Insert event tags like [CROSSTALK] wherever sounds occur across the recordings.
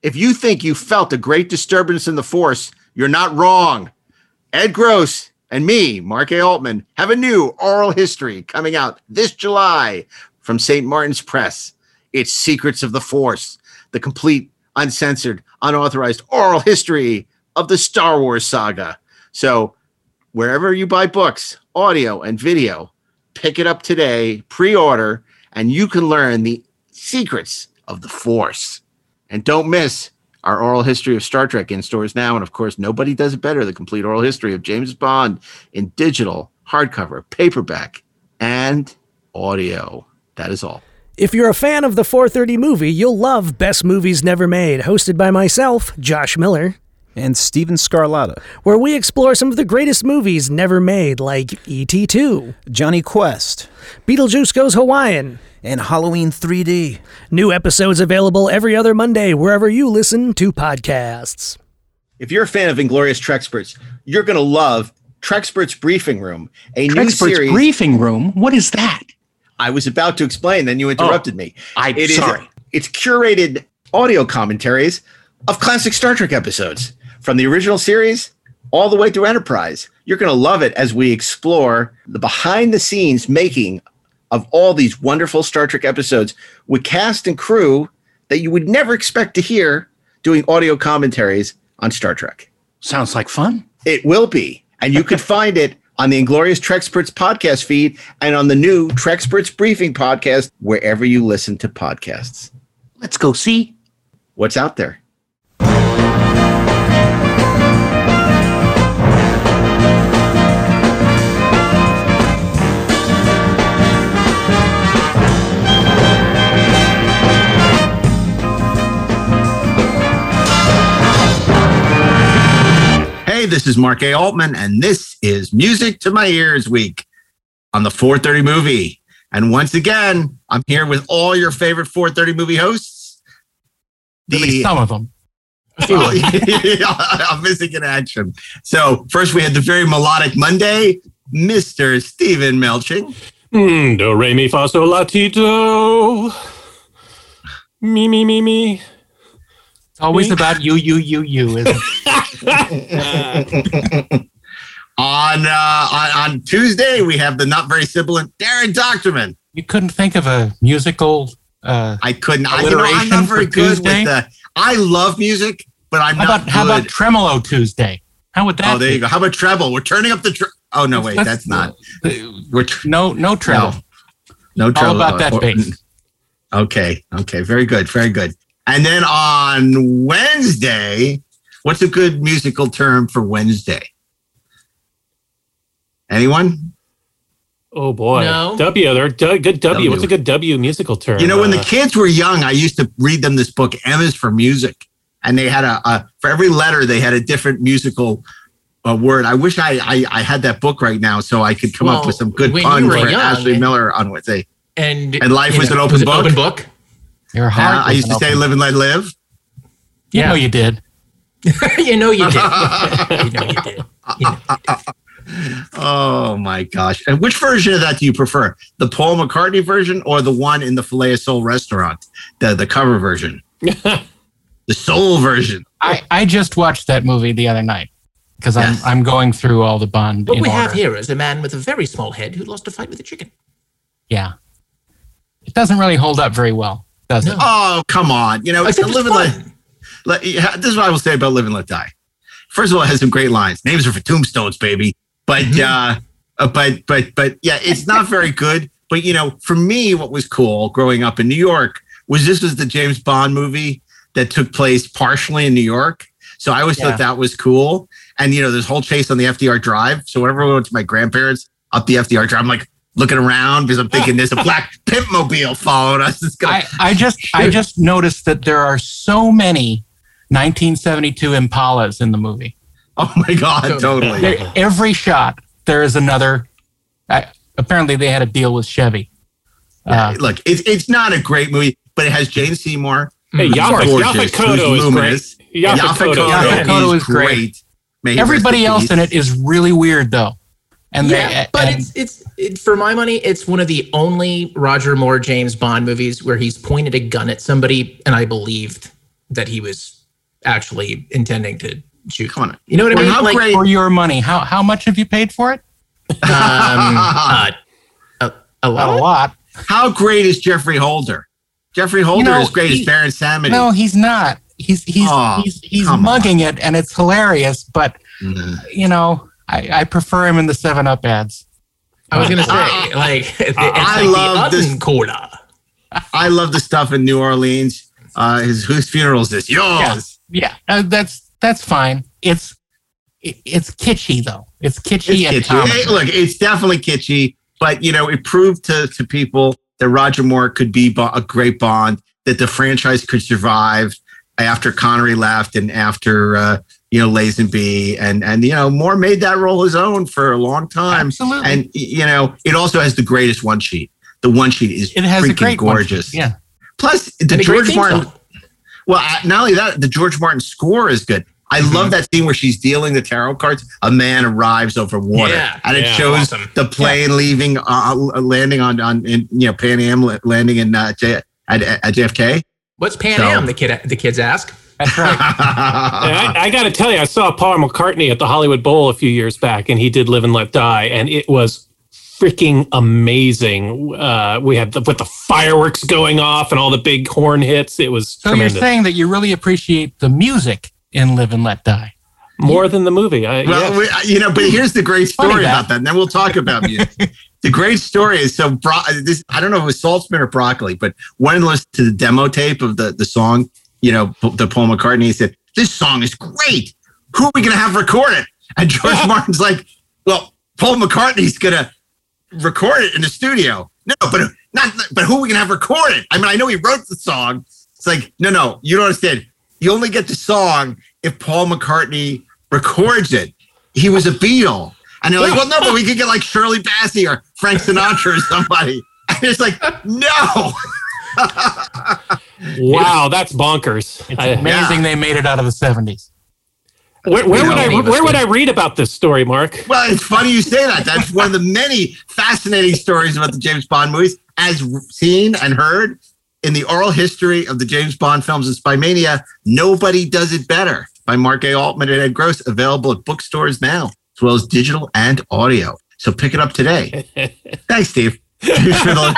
If you think you felt a great disturbance in the force, you're not wrong. Ed Gross and me, Mark A. Altman, have a new oral history coming out this July from St. Martin's Press. It's Secrets of the Force, the complete, uncensored, unauthorized oral history of the Star Wars saga. So, wherever you buy books, audio, and video, pick it up today, pre order, and you can learn the secrets of the Force. And don't miss our oral history of Star Trek in stores now. And of course, nobody does it better the complete oral history of James Bond in digital, hardcover, paperback, and audio. That is all. If you're a fan of the 430 movie, you'll love Best Movies Never Made, hosted by myself, Josh Miller, and Steven Scarlatta, where we explore some of the greatest movies never made, like E.T. 2, Jonny Quest, Beetlejuice Goes Hawaiian, and Halloween 3D. New episodes available every other Monday wherever you listen to podcasts. If you're a fan of Inglorious Treksperts, you're going to love Treksperts Briefing Room, a new Treksperts series. Briefing Room? What is that? I was about to explain, then you interrupted oh, me. I'm It is- sorry. it's curated audio commentaries of classic Star Trek episodes from the original series all the way through Enterprise. You're going to love it as we explore the behind the scenes making of all these wonderful Star Trek episodes with cast and crew that you would never expect to hear doing audio commentaries on Star Trek. Sounds like fun. It will be. And you can [LAUGHS] find it on the Inglorious Treksperts podcast feed and on the new Treksperts Briefing podcast, wherever you listen to podcasts. Let's go see. What's out there? This is Mark A. Altman, and this is Music to My Ears Week on the 430 movie. And once again, I'm here with all your favorite 430 movie hosts. At least some of them. [LAUGHS] I'm missing in action. So, first we had the very melodic Monday, Mr. Steven Melching. Mm, do re mi fa sol la ti do. Me me me me. It's always about you, you, you, you, isn't it? [LAUGHS] on, uh, on on Tuesday, we have the not very sibilant Daren Dochterman. You couldn't think of a musical. Uh, I couldn't. I, you know, I'm not very good Tuesday? with the. I love music, but I'm how not about how about Tremolo Tuesday? How would that? oh, there be? you go. How about treble? We're turning up the. Tre- oh no, wait, that's, not. We're tr- no no treble. no All treble. about that bass. Okay. Okay. Very good. Very good. And then on Wednesday, what's a good musical term for Wednesday? Anyone? Oh boy. No. W. There. D- good W. W. What's a good W musical term? You know, when the Uh, kids were young, I used to read them this book, M is for music. And they had a, a for every letter, they had a different musical uh, word. I wish I, I I had that book right now so I could come up with some good when you puns for young- Ashley Miller on Wednesday. And And life you was an open was it book? Open book. Your Uh. I used to an say open- live and let live. You know Yeah. you did. [LAUGHS] [LAUGHS] you know you did. you know you did. You know. Oh my gosh. And which version of that do you prefer? The Paul McCartney version or the one in the Filet of Soul restaurant? The the cover version. [LAUGHS] the soul version. I, I just watched that movie the other night because Yes. I'm I'm going through all the Bond. What in we have here is a man with a very small head who lost a fight with a chicken. Yeah, it doesn't really hold up very well, does it? No. Oh, come on. You know, live it's and let, let this is what I will say about Live and Let Die. First of all, it has some great lines. Names are for tombstones, baby. But uh, uh but but but yeah, it's not very good. But you know, for me, what was cool growing up in New York was this was the James Bond movie that took place partially in New York. So I always Yeah. thought that was cool. And you know, this whole chase on the FDR Drive. So whenever I went to my grandparents up the FDR Drive, I'm like looking around because I'm thinking there's a black [LAUGHS] pimp mobile following us. It's gonna, I, I just I just noticed that there are so many 1972 Impalas in the movie. [LAUGHS] oh my god, totally. There, every shot there is another. I, apparently, they had a deal with Chevy. Yeah, Uh, look, it's it's not a great movie, but it has Jane Seymour. Hey, who's Yaphet, gorgeous, Yaphet who's is luminous. great. Yaphet Yaphet Kotto. Kotto Yaphet Kotto is is great. Everybody else in it is really weird, though. And yeah, they, but and- it's it's it, for my money, it's one of the only Roger Moore James Bond movies where he's pointed a gun at somebody and I believed that he was actually intending to shoot. Come on. You know what I mean? how Like, great- For your money, how how much have you paid for it? um, [LAUGHS] uh, a, a Not a lot. lot. How great is Geoffrey Holder? Geoffrey Holder know, is great he- as Baron Samedi. No, he's not. He's he's Oh, he's, he's come mugging it, and it's hilarious. But Mm. you know, I, I prefer him in the Seven Up ads. I was gonna say, [LAUGHS] like, it's I like love the this- Utton cola. I love the stuff in New Orleans. Uh, his whose funeral is this? Yours. Yeah, uh, that's that's fine. It's it, it's kitschy though. It's kitschy and It's kitschy. comical. Hey, look, it's definitely kitschy, but you know, it proved to to people that Roger Moore could be bo- a great Bond, that the franchise could survive after Connery left and after uh, you know Lazenby, and and you know Moore made that role his own for a long time. Absolutely. And you know, it also has the greatest one sheet. The one sheet is it has freaking a great one. gorgeous. Yeah, Plus, the And George Martin. song. Well, uh, not only that, the George Martin score is good. I Mm-hmm. love that scene where she's dealing the tarot cards. A man arrives over water, Yeah, and it yeah, shows awesome. the plane leaving, uh, landing on on in, you know Pan Am landing in uh, J, at, at JFK. What's Pan So- Am? The kid, the kids ask. That's right. [LAUGHS] And I, I got to tell you, I saw Paul McCartney at the Hollywood Bowl a few years back, and he did "Live and Let Die," and it was freaking amazing. Uh, we had the, with the fireworks going off and all the big horn hits. It was So tremendous. you're saying that you really appreciate the music in Live and Let Die? More than the movie. I, well, yeah. we, you know, but here's the great story that. about that, and then we'll talk about music. [LAUGHS] the great story is so bro- this. I don't know if it was Saltzman or Broccoli, but one listened to the demo tape of the the song. You know, the Paul McCartney he said, "This song is great. Who are we going to have record it?" And George Martin's like, "Well, Paul McCartney's going to record it in the studio. No, but not. But who are we going to have record it? I mean, I know he wrote the song. It's like, no, no, you don't understand. You only get the song if Paul McCartney records it. He was a Beatle. And they're like, well, no, but we could get like Shirley Bassey or Frank Sinatra or somebody. [LAUGHS] And it's like, no. [LAUGHS] wow, that's bonkers. It's I- amazing they made it out of the 70s. where where would I where would I read about this story, Mark? Well, it's funny you say that. That's one of the many fascinating stories about the James Bond movies, as seen and heard in the oral history of the James Bond films and Spy Mania. Nobody does it better by Mark A. Altman and Ed Gross, available at bookstores now, as well as digital and audio. So pick it up today. [LAUGHS] Thanks, Steve. The-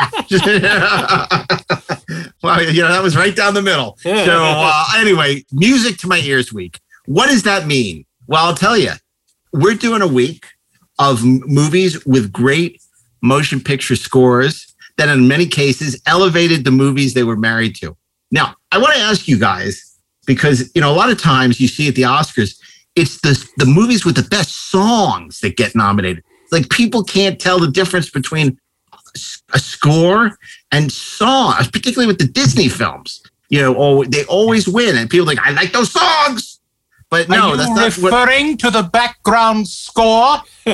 well, you know, that was right down the middle. So, uh, anyway, music to my ears week. What does that mean? Well, I'll tell you. We're doing a week of movies with great motion picture scores that, in many cases, elevated the movies they were married to. Now, I want to ask you guys because you know a lot of times you see at the Oscars, it's the the movies with the best songs that get nominated. Like people can't tell the difference between a score and songs, particularly with the Disney films. You know, they always win, and people are like, I like those songs. But no, that's not what. referring to the background score? [LAUGHS]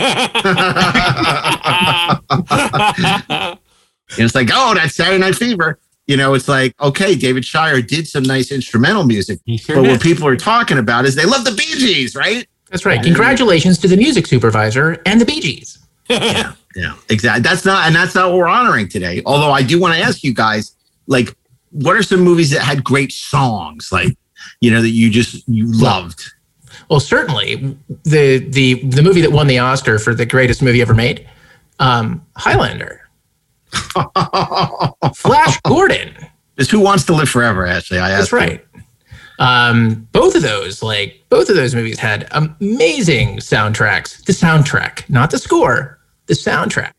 it's like, oh, that's Saturday Night Fever. You know, it's like, okay, David Shire did some nice instrumental music, sure but what people are talking about is they love the Bee Gees, right? That's right. Congratulations to the music supervisor and the Bee Gees. Yeah, yeah, exactly. That's not, and that's not what we're honoring today. Although I do want to ask you guys, like, what are some movies that had great songs, like, you know, that you just you loved? Well, certainly the the the movie that won the Oscar for the greatest movie ever made, um, Highlander. [LAUGHS] Flash Gordon. It's Who Wants to Live Forever. Actually, I asked. That's right. Um, both of those, like both of those movies, had amazing soundtracks. The soundtrack, not the score, the soundtrack.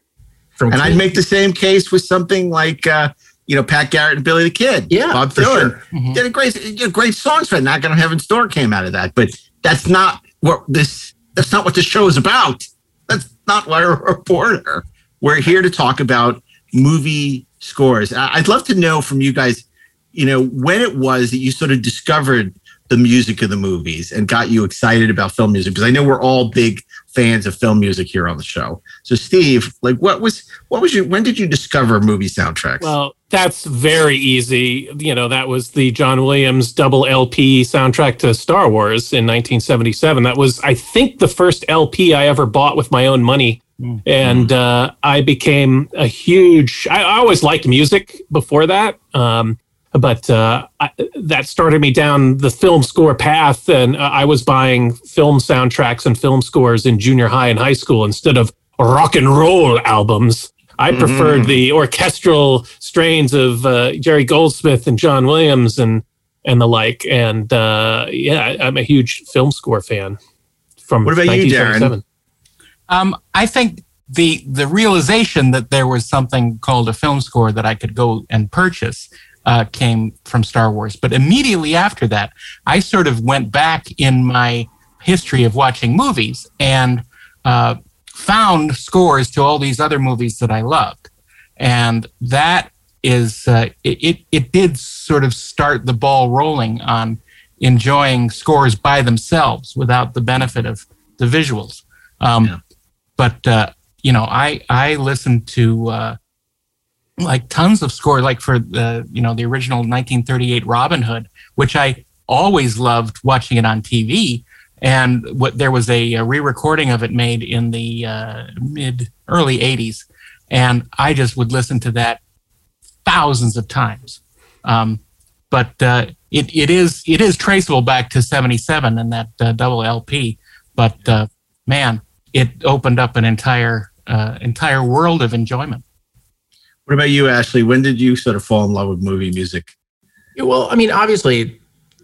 From And I'd make the same case with something like, uh, you know, Pat Garrett and Billy the Kid. Yeah, Bob for Dylan sure. Mhm. did a great, you great songs for Knockin' on Heaven's Door came out of that. But that's not what this. That's not what this show is about. That's not why we're a reporter. We're here to talk about movie scores. I'd love to know from you guys, you know, when it was that you sort of discovered the music of the movies and got you excited about film music because I know we're all big fans of film music here on the show. So Steve, like what was what was your when did you discover movie soundtracks? Well, that's very easy. You know, that was the John Williams double LP soundtrack to Star Wars in 1977. That was, I think, the first LP I ever bought with my own money. And uh, I became a huge, I, I always liked music before that. Um, but uh, I, that started me down the film score path, and uh, I was buying film soundtracks and film scores in junior high and high school instead of rock and roll albums. I preferred the orchestral strains of uh, Jerry Goldsmith and John Williams and and the like. And uh, yeah, I'm a huge film score fan. From What about you, Daren? Um, I think the the realization that there was something called a film score that I could go and purchase uh, came from Star Wars. But immediately after that, I sort of went back in my history of watching movies and uh, found scores to all these other movies that I loved, and that is uh, it, it. It did sort of start the ball rolling on enjoying scores by themselves without the benefit of the visuals. Um, Yeah. But uh, you know, I I listened to uh, like tons of score, like for the you know the original 1938 Robin Hood, which I always loved watching it on TV. And what there was a, a re-recording of it made in the uh, mid early 80s, and I just would listen to that thousands of times. Um, but uh, it, it is it is traceable back to 77 and that uh, double LP. But uh, man, it opened up an entire uh, entire world of enjoyment. What about you, Ashley? When did you sort of fall in love with movie music? Yeah, Well, I mean, obviously,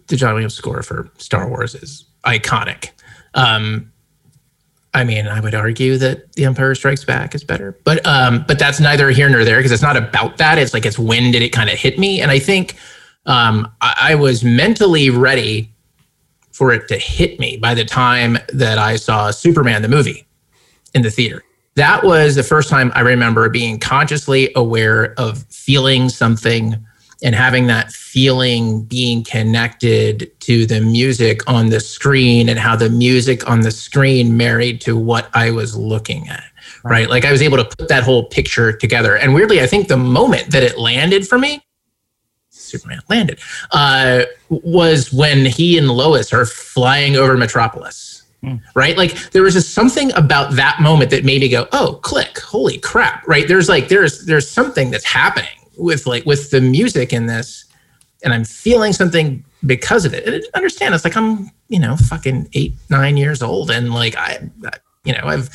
the John Williams score for Star Wars is iconic. Um, I mean, I would argue that The Empire Strikes Back is better, but um, but that's neither here nor there because it's not about that. It's like it's when did it kind of hit me, and I think um, I, I was mentally ready for it to hit me by the time that I saw Superman the movie in the theater. That was the first time I remember being consciously aware of feeling something and having that feeling being connected to the music on the screen and how the music on the screen married to what I was looking at. Right. Like I was able to put that whole picture together. And weirdly, I think the moment that it landed for me, Superman landed, uh, was when he and Lois are flying over Metropolis. Right. Like there was just something about that moment that made me go, oh, click, holy crap. Right. There's like, there's, there's something that's happening with like, with the music in this. And I'm feeling something because of it. And understand it's like I'm, you know, fucking eight, nine years old. And like, I, I- you know, I've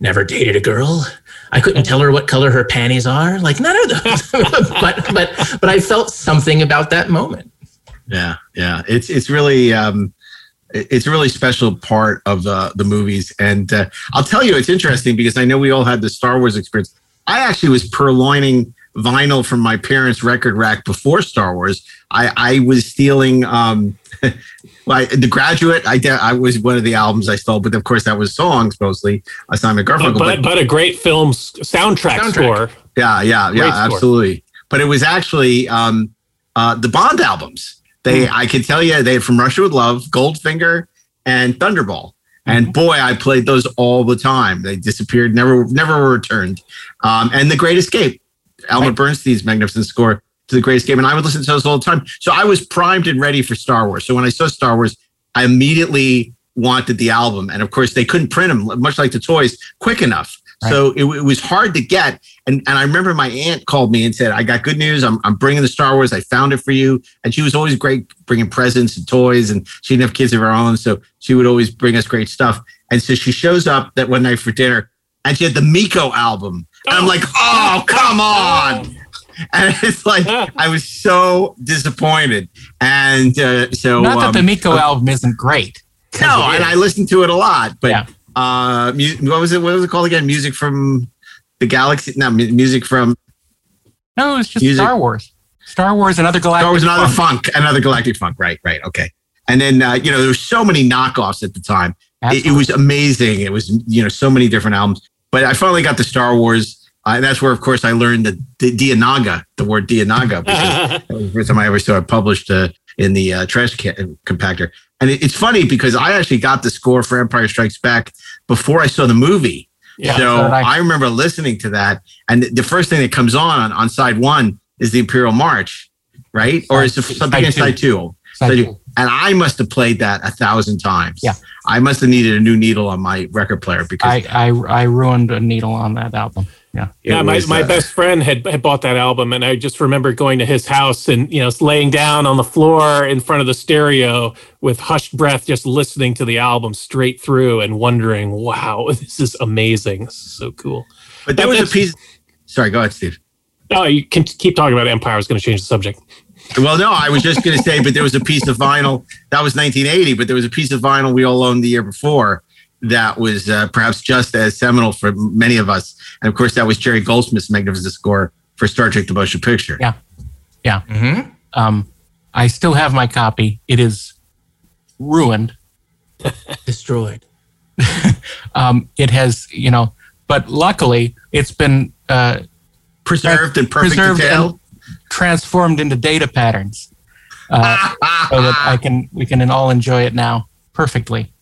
never dated a girl. I couldn't tell her what color her panties are. Like none of those. [LAUGHS] but, but, but I felt something about that moment. Yeah, yeah. It's it's really um, it's a really special part of the the movies, and uh, I'll tell you, it's interesting because I know we all had the Star Wars experience. I actually was purloining vinyl from my parents' record rack before Star Wars. I I was stealing. Um, [LAUGHS] well, the Graduate, I, de- I was one of the albums I stole, but of course that was songs mostly. Uh, Simon But, Garfunkel, but, but a great film soundtrack, Soundtrack. score. yeah, yeah, Great yeah, score. absolutely. But it was actually um, uh, the Bond albums. They, I can tell you, they from Russia with Love, Goldfinger, and Thunderball. And boy, I played those all the time. They disappeared, never, never were returned. Um, and The Great Escape, Elmer Bernstein's magnificent score to The Great Escape, and I would listen to those all the time. So I was primed and ready for Star Wars. So when I saw Star Wars, I immediately wanted the album, and of course they couldn't print them, much like the toys, quick enough. So it, it was hard to get. And, and I remember my aunt called me and said, I got good news. I'm, I'm bringing the Star Wars. I found it for you. And she was always great bringing presents and toys. And she didn't have kids of her own. So she would always bring us great stuff. And so she shows up that one night for dinner and she had the Meco album. And I'm like, oh, come on. [LAUGHS] And it's like, I was so disappointed. And uh, so. Not that the um, Meco album isn't great. no, and. I listened to it a lot, but Yeah. Uh, mu- what was it? What was it called again? Music from the galaxy? No, mu- music from no, it's just music- Star Wars. Star Wars another galactic. Star Wars, another funk. funk, another galactic funk. Right, right, okay. And then uh, you know there were so many knockoffs at the time. It, it was amazing. It was you know so many different albums. But I finally got the Star Wars, uh, and that's where, of course, I learned the, the Dianoga, the word Dianoga, because that was the first time I ever saw it published uh, in the uh, trash ca- compactor. And it, it's funny because I actually got the score for Empire Strikes Back before I saw the movie. Yeah, so I. I remember listening to that, and the first thing that comes on on side one is the Imperial March, right? Or is it Side something in two. side two? Side Side two. two. And I must have played that a thousand times. Yeah. I must have needed a new needle on my record player because I, I I ruined a needle on that album. Yeah. Yeah, my, was, my uh, best friend had, had bought that album, and I just remember going to his house and you know laying down on the floor in front of the stereo with hushed breath, just listening to the album straight through and wondering, "Wow, [LAUGHS] this is amazing! This is so cool." But there That- was a piece. Sorry, go ahead, Steve. Oh, you can keep talking about Empire. I was going to change the subject. Well, no, I was just going to say, but there was a piece of vinyl that was 1980, but there was a piece of vinyl we all owned the year before that was uh, perhaps just as seminal for many of us. And of course, that was Jerry Goldsmith's magnificent score for Star Trek: The Motion Picture. Yeah. Mm-hmm. Um, I still have my copy. It is ruined. [LAUGHS] Destroyed. [LAUGHS] Um, it has, you know, but luckily it's been uh, Preserved in perfect preserved detail. and transformed into data patterns, uh, [LAUGHS] so that I can we can all enjoy it now perfectly,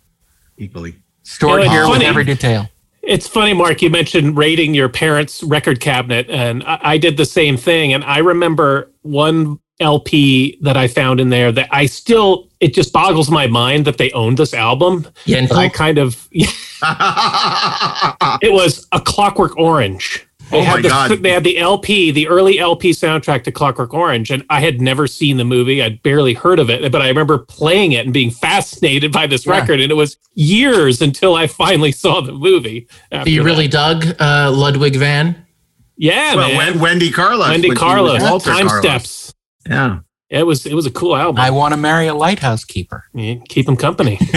Equally. Stored You know, here with funny. every detail. It's funny, Mark. You mentioned raiding your parents' record cabinet, and I, I did the same thing. And I remember one LP that I found in there that I still it just boggles my mind that they owned this album. But I kind of [LAUGHS] it was a Clockwork Orange. They Oh had my the, God. They had the LP, the early LP soundtrack to Clockwork Orange, and I had never seen the movie. I'd barely heard of it, but I remember playing it and being fascinated by this Yeah. record. And it was years until I finally saw the movie. after You that. really dug uh, Ludwig van? Yeah, well, man. Wen- Wendy Carlos. Wendy when she was Carlos, Walter Time Carlos. Steps. Yeah. It was it was a cool album. I want to marry a lighthouse keeper. Yeah, keep him company. [LAUGHS]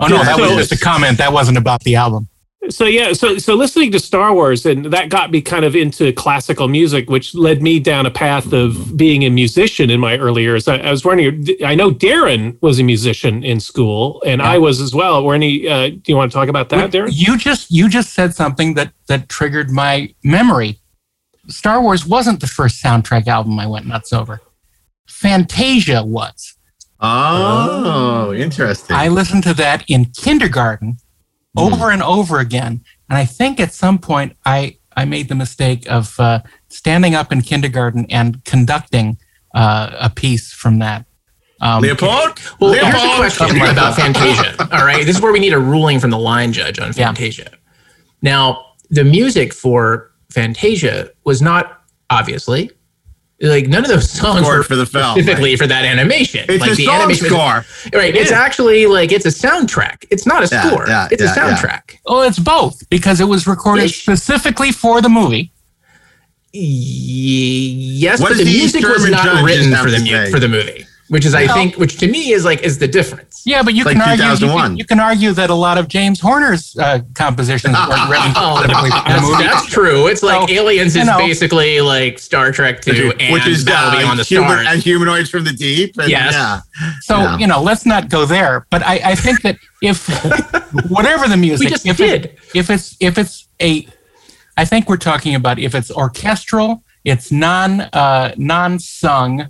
Oh no, that so was just a comment. That wasn't about the album. So yeah, so so listening to Star Wars and that got me kind of into classical music, which led me down a path of being a musician in my early years. I, I was wondering, I know Daren was a musician in school, and I was as well. Were any? Uh, do you want to talk about that, Daren? You just you just said something that that triggered my memory. Star Wars wasn't the first soundtrack album I went nuts over. Fantasia was. Oh, interesting. I listened to that in kindergarten over and over again. And I think at some point I, I made the mistake of uh, standing up in kindergarten and conducting uh, a piece from that. Um, Leopold? Well, Leopold? here's a question about Fantasia. [LAUGHS] All right, this is where we need a ruling from the line judge on Yeah. Fantasia. Now, the music for Fantasia was not obviously like none of those songs Scored were for the film, specifically for that animation. It's like a the song animation was- score. right? It's actually like it's a soundtrack. It's not a Yeah, score. yeah, it's yeah, a soundtrack. Oh, it's both because it was recorded Ish. specifically for the movie. Ye- Yes, What but the the music was not written for the mu- for the movie, which is I think, which to me is like is the difference. Yeah, but you Like can argue you can, you can argue that a lot of James Horner's uh, compositions were written [LAUGHS] Oh, specifically for the that's, movie. that's true. It's like Aliens is know. basically like Star Trek 2 and which is Battle uh, Beyond the human, Stars. and humanoids from the deep. And, Yes. Yeah. So Yeah. you know, let's not go there. But I, I think that if [LAUGHS] whatever the music, just if did. It, if it's if it's a, I think we're talking about if it's orchestral, it's non uh, non sung,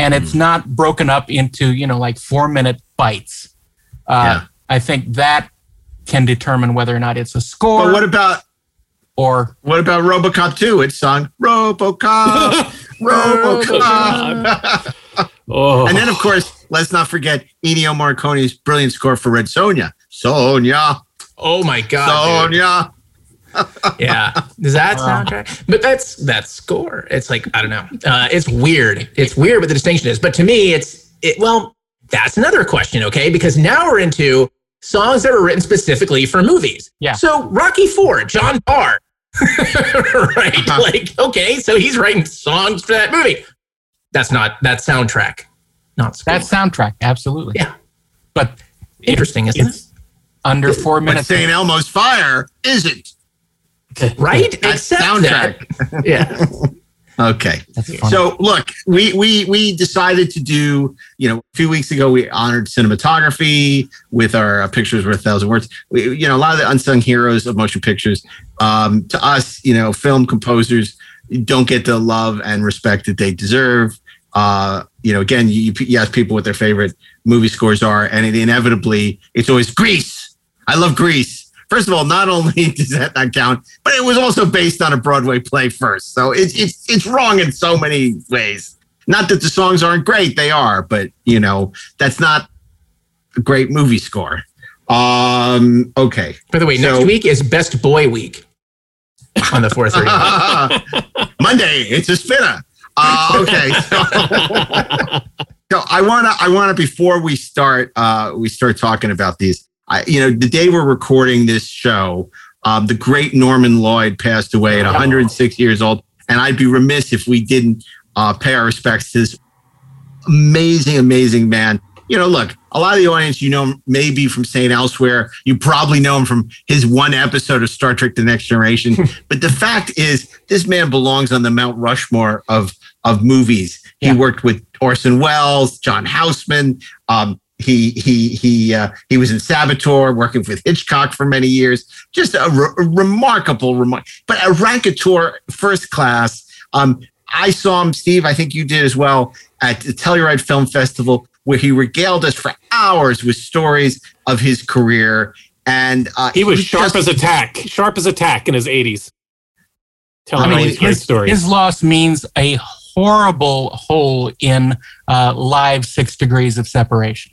and it's not broken up into you know like four minute bites. Uh, Yeah. I think that can determine whether or not it's a score But what about or what about RoboCop 2? It's sung RoboCop, [LAUGHS] RoboCop. [LAUGHS] Oh, and then, of course, let's not forget Ennio Morricone's brilliant score for Red Sonja. Sonja, oh my god. dude. Sonja. [LAUGHS] Yeah. Is that soundtrack? But that's that's score. It's like I don't know. Uh, it's weird. It's weird what the distinction is. But to me, it's it. Well, that's another question. Okay, because now we're into songs that were written specifically for movies. Yeah. So Rocky Four, John Barr. [LAUGHS] right. Uh-huh. Like okay, so he's writing songs for that movie. That's not that soundtrack. Not score. that soundtrack, absolutely. Yeah. But interesting, isn't it? under four minutes. But minutes. St. Elmo's Fire isn't. Right. [LAUGHS] [LAUGHS] That's Except soundtrack. that. Yeah. Okay. So look, we we we decided to do. You know, a few weeks ago we honored cinematography with our uh, pictures worth a thousand words. We, you know, a lot of the unsung heroes of motion pictures. Um, to us, you know, film composers don't get the love and respect that they deserve. Uh, you know, again, you, you ask people what their favorite movie scores are, and it inevitably it's always Grease. I love Grease. First of all, not only [LAUGHS] does that not count, but it was also based on a Broadway play first. So it's it's it's wrong in so many ways. Not that the songs aren't great, they are, but you know, that's not a great movie score. Um, okay. By the way, So- next week is Best Boy Week. on the [LAUGHS] 430. [LAUGHS] Monday, it's a spinner. Uh, okay. So, so I wanna I wanna before we start uh we start talking about these. I you know, the day we're recording this show, um, the great Norman Lloyd passed away at 106 years old. And I'd be remiss if we didn't uh, pay our respects to this amazing, amazing man. You know, look, a lot of the audience, you know, maybe from St. Elsewhere. You probably know him from his one episode of Star Trek The Next Generation. [LAUGHS] but the fact is, this man belongs on the Mount Rushmore of, of movies. Yeah. He worked with Orson Welles, John Houseman. Um, he he he uh, he was in Saboteur, working with Hitchcock for many years. Just a, re- a remarkable, remar- but a raconteur first class. Um, I saw him, Steve. I think you did as well at the Telluride Film Festival, where he regaled us for hours with stories of his career. And uh, He was sharp just- as a tack, sharp as a tack in his 80s. Telling I mean, his, stories. his loss means a horrible hole in uh, live six degrees of separation.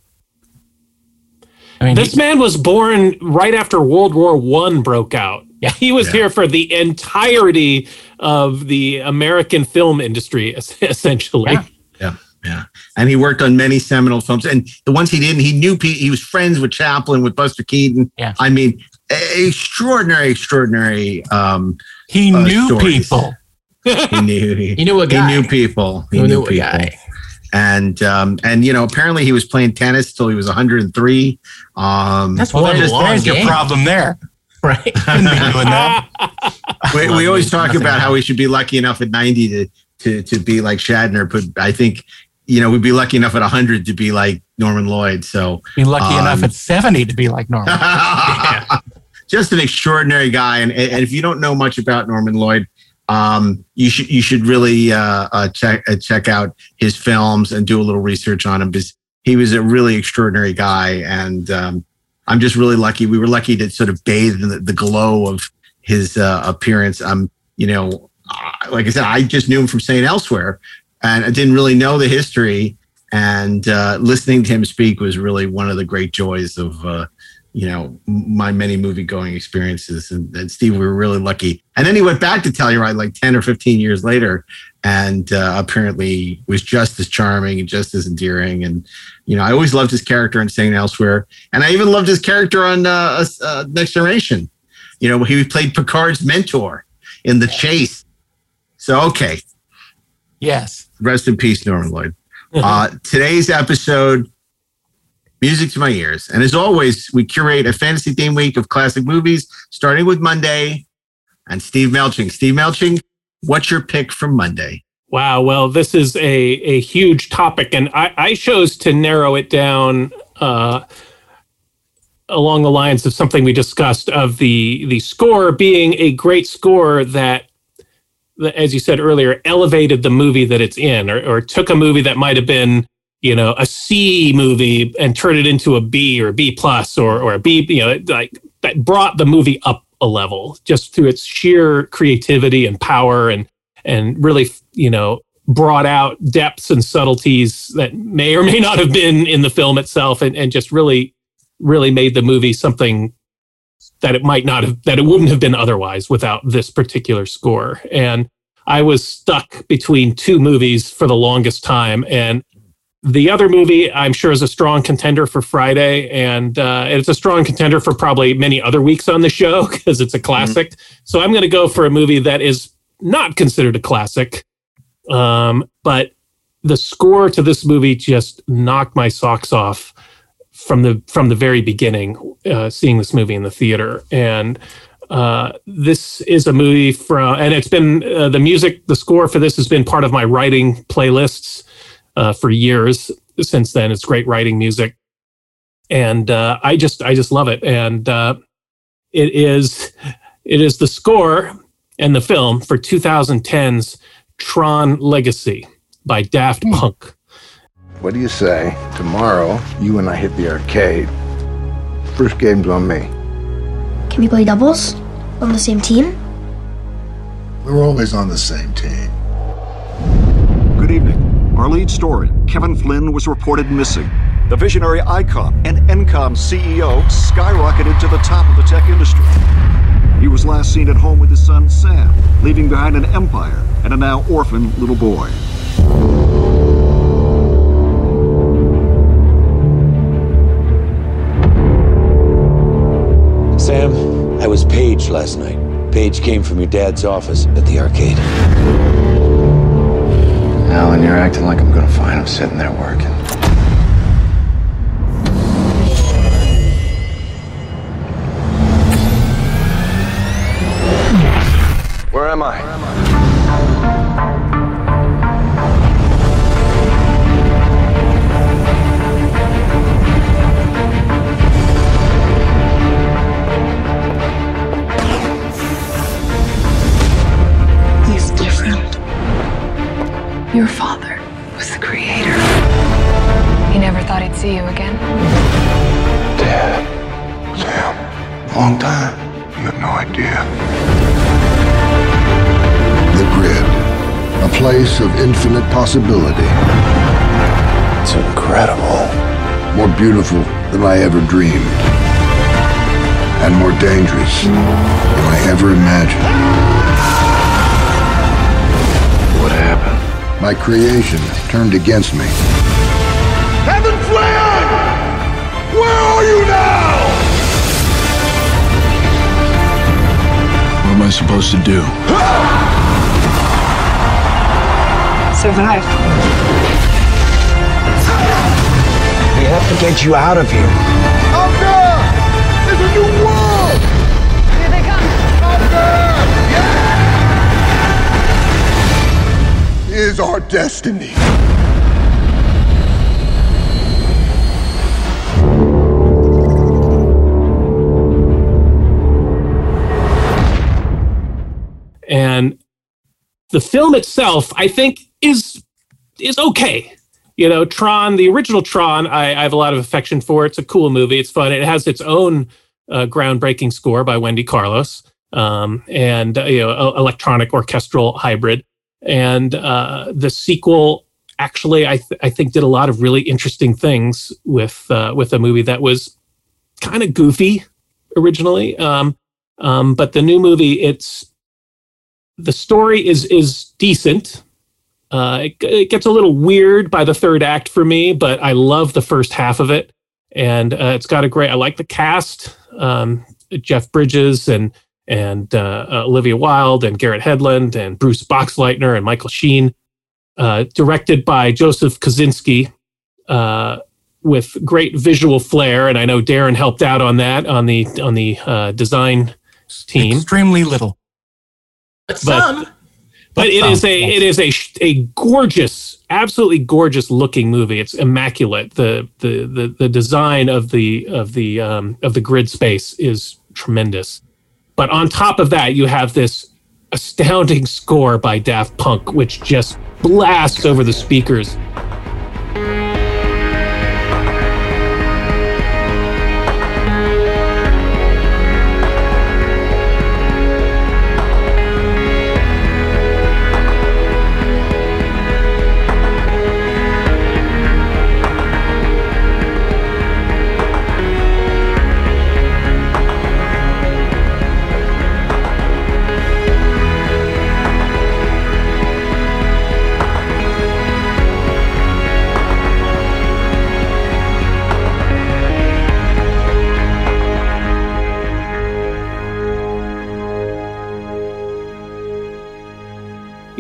I mean, This he- man was born right after World War One broke out. Yeah. He was Yeah. here for the entirety of the American film industry, essentially. Yeah. Yeah, yeah. And he worked on many seminal films. And the ones he didn't, he knew. He was friends with Chaplin, with Buster Keaton. Yeah. I mean, extraordinary, extraordinary. Um, he uh, knew stories. people. he knew he, [LAUGHS] You knew a he knew people. He You knew knew a people. guy. And um, and you know, apparently he was playing tennis till he was 103. Um, That's Well, one there's, long there's your game, problem there. [LAUGHS] right? [LAUGHS] Shouldn't be doing that. [LAUGHS] we, we always talk Nothing about how we should be lucky enough at 90 to to to be like Shatner, but I think you know we'd be lucky enough at 100 to be like Norman Lloyd. So Be lucky Um, enough at 70 to be like Norman. just an extraordinary guy. And, and if you don't know much about Norman Lloyd, um, you should you should really uh, uh, check uh, check out his films and do a little research on him because he was a really extraordinary guy. And um, I'm just really lucky. We were lucky to sort of bathe in the, the glow of his uh, appearance. Um, you know, like I said, I just knew him from St. Elsewhere, and I didn't really know the history. And uh, listening to him speak was really one of the great joys of uh, you know my many movie going experiences. And, and Steve, we were really lucky. And then he went back to Telluride like ten or fifteen years later, and uh, apparently was just as charming and just as endearing. And you know, I always loved his character in St. Elsewhere, and I even loved his character on uh, uh, Next Generation. You know, he played Picard's mentor in The Chase. So okay, yes. rest in peace, Norman Lloyd. [LAUGHS] Uh, today's episode, music to my ears. And as always, we curate a fantasy theme week of classic movies, starting with Monday and Steve Melching. Steve Melching, what's your pick from Monday? Wow. Well, this is a, a huge topic, and I, I chose to narrow it down uh, along the lines of something we discussed of the the score being a great score that, that, as you said earlier, elevated the movie that it's in, or, or took a movie that might have been you know a C movie and turn it into a B or B plus or or a B. You know, like that brought the movie up a level just through its sheer creativity and power and and really you know brought out depths and subtleties that may or may not have been in the film itself and, and just really really made the movie something that it might not have that it wouldn't have been otherwise without this particular score and i was stuck between two movies for the longest time and the other movie i'm sure is a strong contender for friday and uh, it's a strong contender for probably many other weeks on the show [LAUGHS] because it's a classic. So i'm going to go for a movie that is not considered a classic um, but the score to this movie just knocked my socks off from the from the very beginning uh, seeing this movie in the theater. And uh, this is a movie from and it's been uh, the music the score for this has been part of my writing playlists uh, for years since then it's great writing music and uh, i just i just love it and uh, it is it is the score and the film for 2010's tron legacy by daft punk What do you say? Tomorrow, you and I hit the arcade. First game's on me. Can we play doubles? On the same team? We're always on the same team. Our lead story, Kevin Flynn, was reported missing. The visionary ICOM and ENCOM CEO skyrocketed to the top of the tech industry. He He was last seen at home with his son Sam, leaving behind an empire and a now orphan little boy. Sam, I was paged last night. Page came from your dad's office at the arcade. Alan, you're acting like I'm gonna find him sitting there working. Where am I? Your father was the creator. He never thought he'd see you again. Dad. Sam. Long time. You have no idea. The Grid, a place of infinite possibility. It's incredible. More beautiful than I ever dreamed. And more dangerous than I ever imagined. What happened? My creation turned against me. Kevin Flynn! Where are you now? What am I supposed to do? Survive. We have to get you out of here. Is our destiny. and the film itself i think is is okay. You know tron the original tron I, I have a lot of affection for. It's a cool movie. It's fun. It has its own uh, groundbreaking score by wendy carlos um, and uh, you know electronic orchestral hybrid and uh, the sequel actually I, th- I think did a lot of really interesting things with uh, with a movie that was kind of goofy originally um, um, but the new movie it's the story is is decent. Uh, it, it gets a little weird by the third act for me, but I love the first half of it, and uh, it's got a great. I like the cast: um, Jeff Bridges and and uh, uh, Olivia Wilde and Garrett Hedlund and Bruce Boxleitner and Michael Sheen. Uh, directed by Joseph Kosinski, uh, with great visual flair, and I know Daren helped out on that on the on the uh, design team. Extremely little. But some. but it is a it is a a gorgeous absolutely gorgeous looking movie it's immaculate the the the, the design of the of the um, of the grid space is tremendous but on top of that you have this astounding score by daft punk which just blasts over the speakers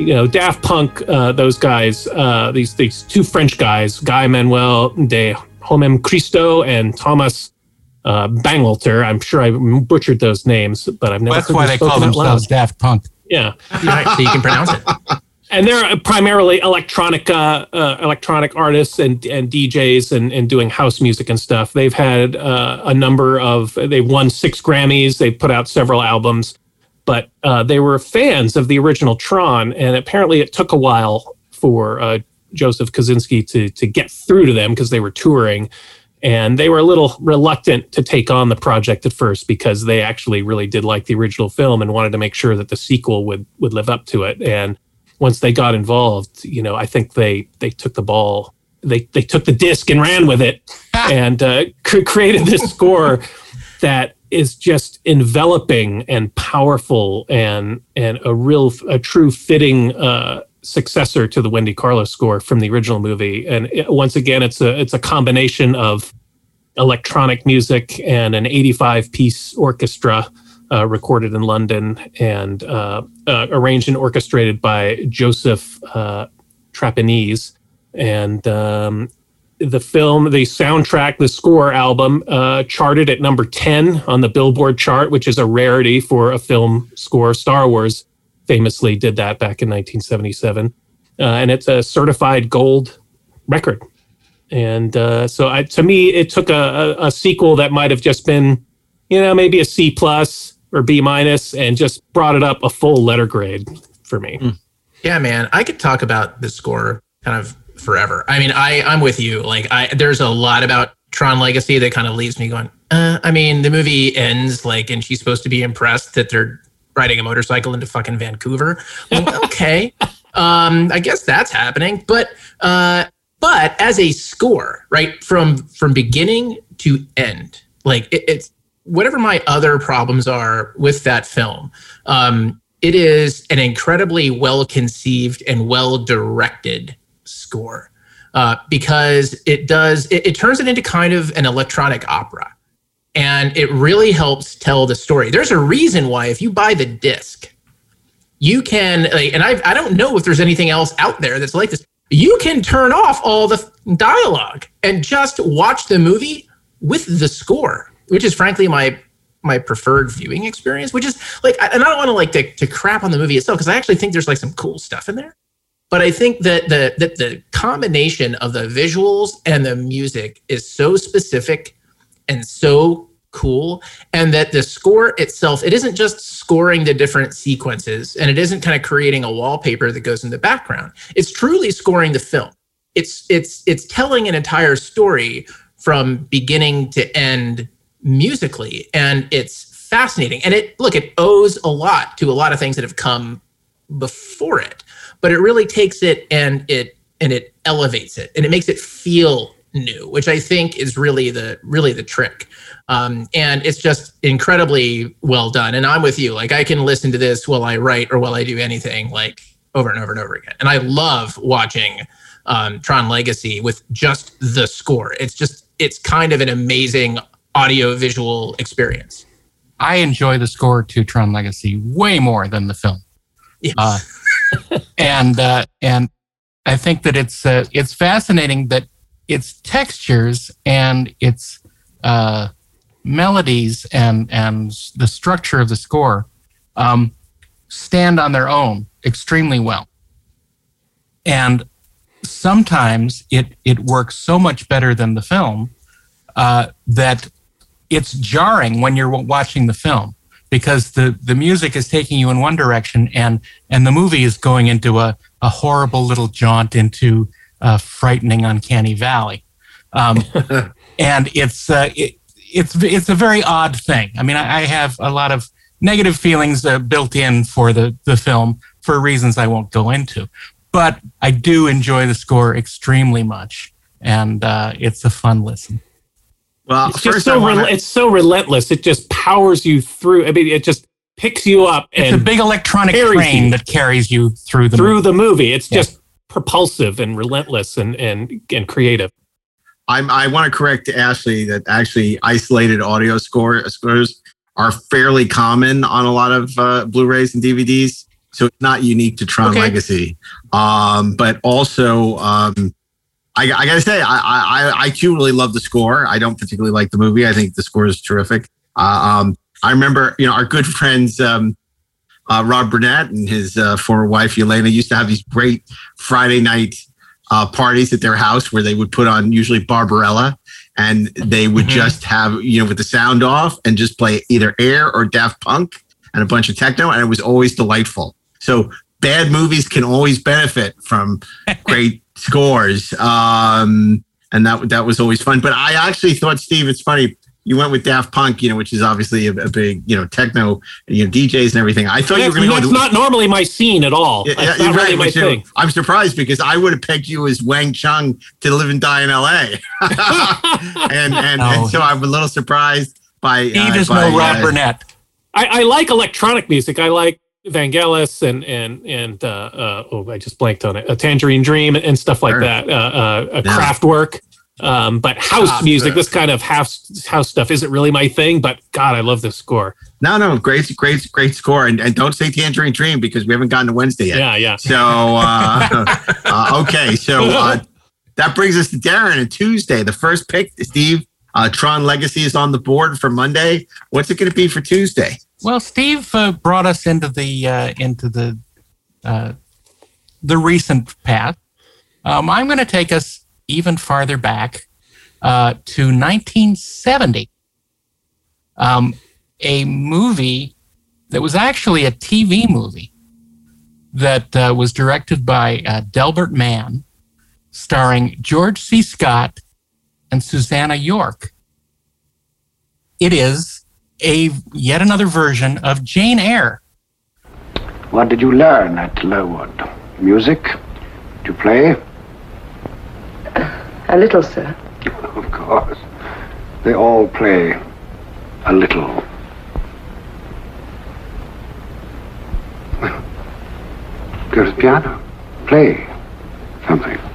you know, Daft Punk, uh, those guys, uh, these these two French guys, Guy Manuel de Homem Christo and Thomas uh, Bangalter. I'm sure I butchered those names, but I've never. That's heard why they call spoken out loud. themselves Daft Punk. Yeah, Right, so you can pronounce it. [LAUGHS] and they're primarily electronic uh, uh, electronic artists and and DJs and and doing house music and stuff. They've had uh, a number of they've won six Grammys. They've put out several albums, but uh, they were fans of the original Tron, and apparently it took a while for uh, Joseph Kosinski to to get through to them because they were touring. And they were a little reluctant to take on the project at first because they actually really did like the original film and wanted to make sure that the sequel would would live up to it. And once they got involved, you know, I think they they took the ball, they they took the disc and ran with it, [LAUGHS] and uh, cr- created this score that is just enveloping and powerful and and a real a true fitting uh, successor to the Wendy Carlos score from the original movie. And it, once again, it's a it's a combination of electronic music and an 85 piece orchestra uh, recorded in London and uh, uh, arranged and orchestrated by Joseph uh, Trapanese. And um, the film, the soundtrack, the score album uh, charted at number 10 on the Billboard chart, which is a rarity for a film score. Star Wars famously did that back in 1977. Uh, and it's a certified gold record. And uh, so I, to me, it took a, a, a sequel that might have just been, you know, maybe a C plus or B minus and just brought it up a full letter grade for me. Mm. Yeah, man. I could talk about the score kind of forever. I mean, I I'm with you. Like, I there's a lot about Tron Legacy that kind of leaves me going. Uh, I mean, the movie ends like, and she's supposed to be impressed that they're riding a motorcycle into fucking Vancouver. Like, [LAUGHS] okay, um, I guess that's happening. But uh, but as a score, right from from beginning to end, like it, it's whatever my other problems are with that film. Um, it is an incredibly well conceived and well directed score uh, because it does it, it turns it into kind of an electronic opera. And it really helps tell the story. There's a reason why if you buy the disc you can and I, I don't know if there's anything else out there that's like this. You can turn off all the dialogue and just watch the movie with the score which is frankly my my preferred viewing experience which is like and i don't want to like to, to crap on the movie itself because i actually think there's like some cool stuff in there but I think that the that the combination of the visuals and the music is so specific and so cool and that the score itself it isn't just scoring the different sequences and it isn't kind of creating a wallpaper that goes in the background. It's truly scoring the film. It's it's it's telling an entire story from beginning to end musically and it's fascinating. And it look it owes a lot to a lot of things that have come before it but it really takes it and it and it elevates it and it makes it feel new which i think is really the really the trick. Um, and it's just incredibly well done. And i'm with you. Like i can listen to this while i write or while i do anything like over and over and over again. And i love watching um, tron legacy with just the score. It's just it's kind of an amazing audio visual experience. I enjoy the score to tron legacy way more than the film. Yes. Uh, [LAUGHS] and uh, and I think that it's uh, it's fascinating that its textures and its uh, melodies and and the structure of the score um, stand on their own extremely well. And sometimes it it works so much better than the film uh, that it's jarring when you're watching the film because the the music is taking you in one direction and and the movie is going into a, a horrible little jaunt into a frightening uncanny valley. Um, [LAUGHS] and it's uh, it, it's it's a very odd thing. I mean i, I have a lot of negative feelings uh, built in for the the film for reasons i won't go into. But i do enjoy the score extremely much. And uh, it's a fun listen well, it's just so wanna... it's so relentless. It just powers you through. I mean, it just picks you up. It's a big electronic train you. that carries you through the through movie. the movie. It's yeah. just propulsive and relentless and and and creative. I'm, I want to correct Ashley that actually isolated audio score scores are fairly common on a lot of uh, Blu-rays and DVDs, so it's not unique to Tron okay. Legacy. Um, but also, um, I, I gotta say, I, I, I too really love the score. I don't particularly like the movie. I think the score is terrific. Uh, um, I remember, you know, our good friends um, uh, Rob Burnett and his uh, former wife Elena used to have these great Friday night uh, parties at their house where they would put on usually Barbarella, and they would mm-hmm. just have you know with the sound off and just play either Air or Daft Punk and a bunch of techno, and it was always delightful. So bad movies can always benefit from [LAUGHS] great scores. Um, and that that was always fun. But I actually thought, Steve, it's funny. You went with Daft Punk, you know, which is obviously a, a big, you know, techno, you know, DJs and everything. I thought that's, you were going to go. That's not normally my scene at all. Yeah, that's not right, really my thing. I'm surprised because I would have pegged you as Wang Chung to live and die in L.A. [LAUGHS] and and, oh. and so I'm a little surprised. by Steve uh, is by, no Rob uh, Burnett. I, I like electronic music. I like Vangelis and and and uh, uh, oh, I just blanked on it. A Tangerine Dream and stuff like Sure. that. Uh, uh, a Yeah. Kraftwerk. Um, but house Ah, music, this kind of house house stuff, isn't really my thing. But God, I love this score. No, no, great, great, great score. And, and don't say Tangerine Dream because we haven't gotten to Wednesday yet. Yeah, yeah. So, uh, [LAUGHS] uh, okay. So [LAUGHS] uh, that brings us to Daren and Tuesday. The first pick, Steve, uh, Tron Legacy is on the board for Monday. What's it going to be for Tuesday? Well, Steve uh, brought us into the uh, into the uh, the recent past. Um, I'm going to take us even farther back uh, to 1970. Um, a movie that was actually a TV movie that uh, was directed by uh, Delbert Mann, starring George C. Scott and Susannah York. It is a yet another version of Jane Eyre. What did you learn at Lowood? Music? Did you play? A little, sir. [LAUGHS] Of course. They all play a little. [LAUGHS] Go to the piano. Play something.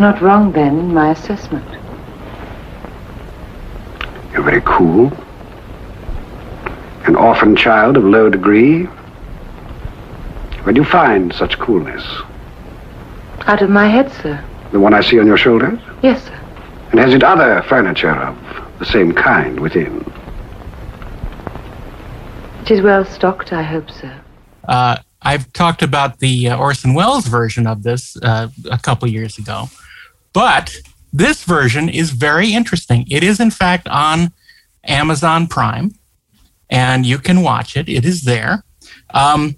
Was not wrong then in my assessment. You're very cool. An orphan child of low degree. Where do you find such coolness? Out of my head, sir. The one I see on your shoulders? Yes, sir. And has it other furniture of the same kind within? It is well stocked, I hope, sir. Uh, I've talked about the uh, Orson Welles version of this uh, a couple years ago, but this version is very interesting. It is, in fact, on Amazon Prime, and you can watch it. It is there. Um,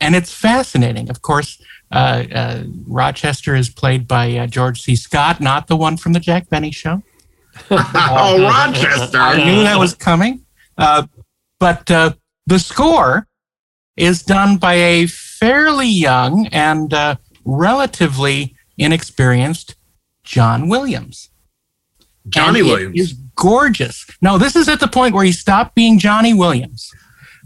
and it's fascinating. Of course, uh, uh, Rochester is played by uh, George C. Scott, not the one from the Jack Benny show. [LAUGHS] oh, Rochester. I knew that was coming. Uh, but uh, the score is done by a fairly young and uh, relatively inexperienced John Williams. Johnny And Williams. is gorgeous. No, this is at the point where he stopped being Johnny Williams,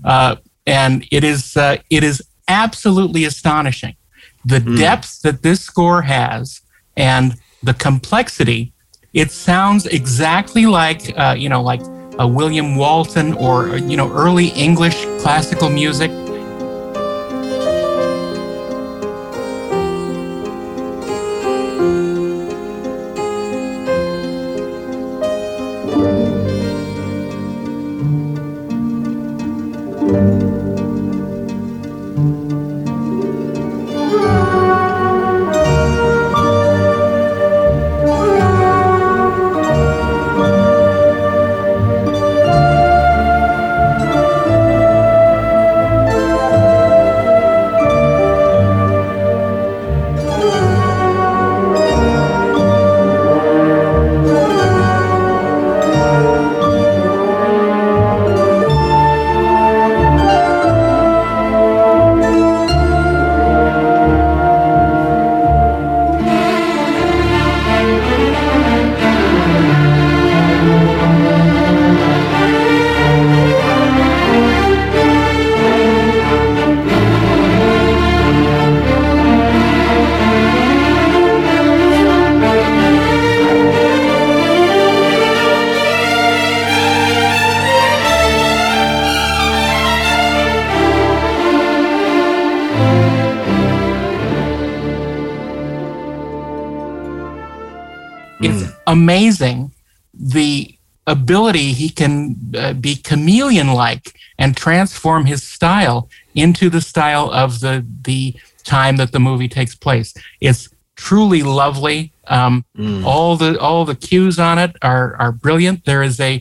uh, and it is uh, it is absolutely astonishing the depth that this score has and the complexity. It sounds exactly like uh, you know like a William Walton or you know early English classical music. Amazing the ability he can uh, be chameleon like and transform his style into the style of the the time that the movie takes place. It's truly lovely. Um, All the all the cues on it are are brilliant. There is a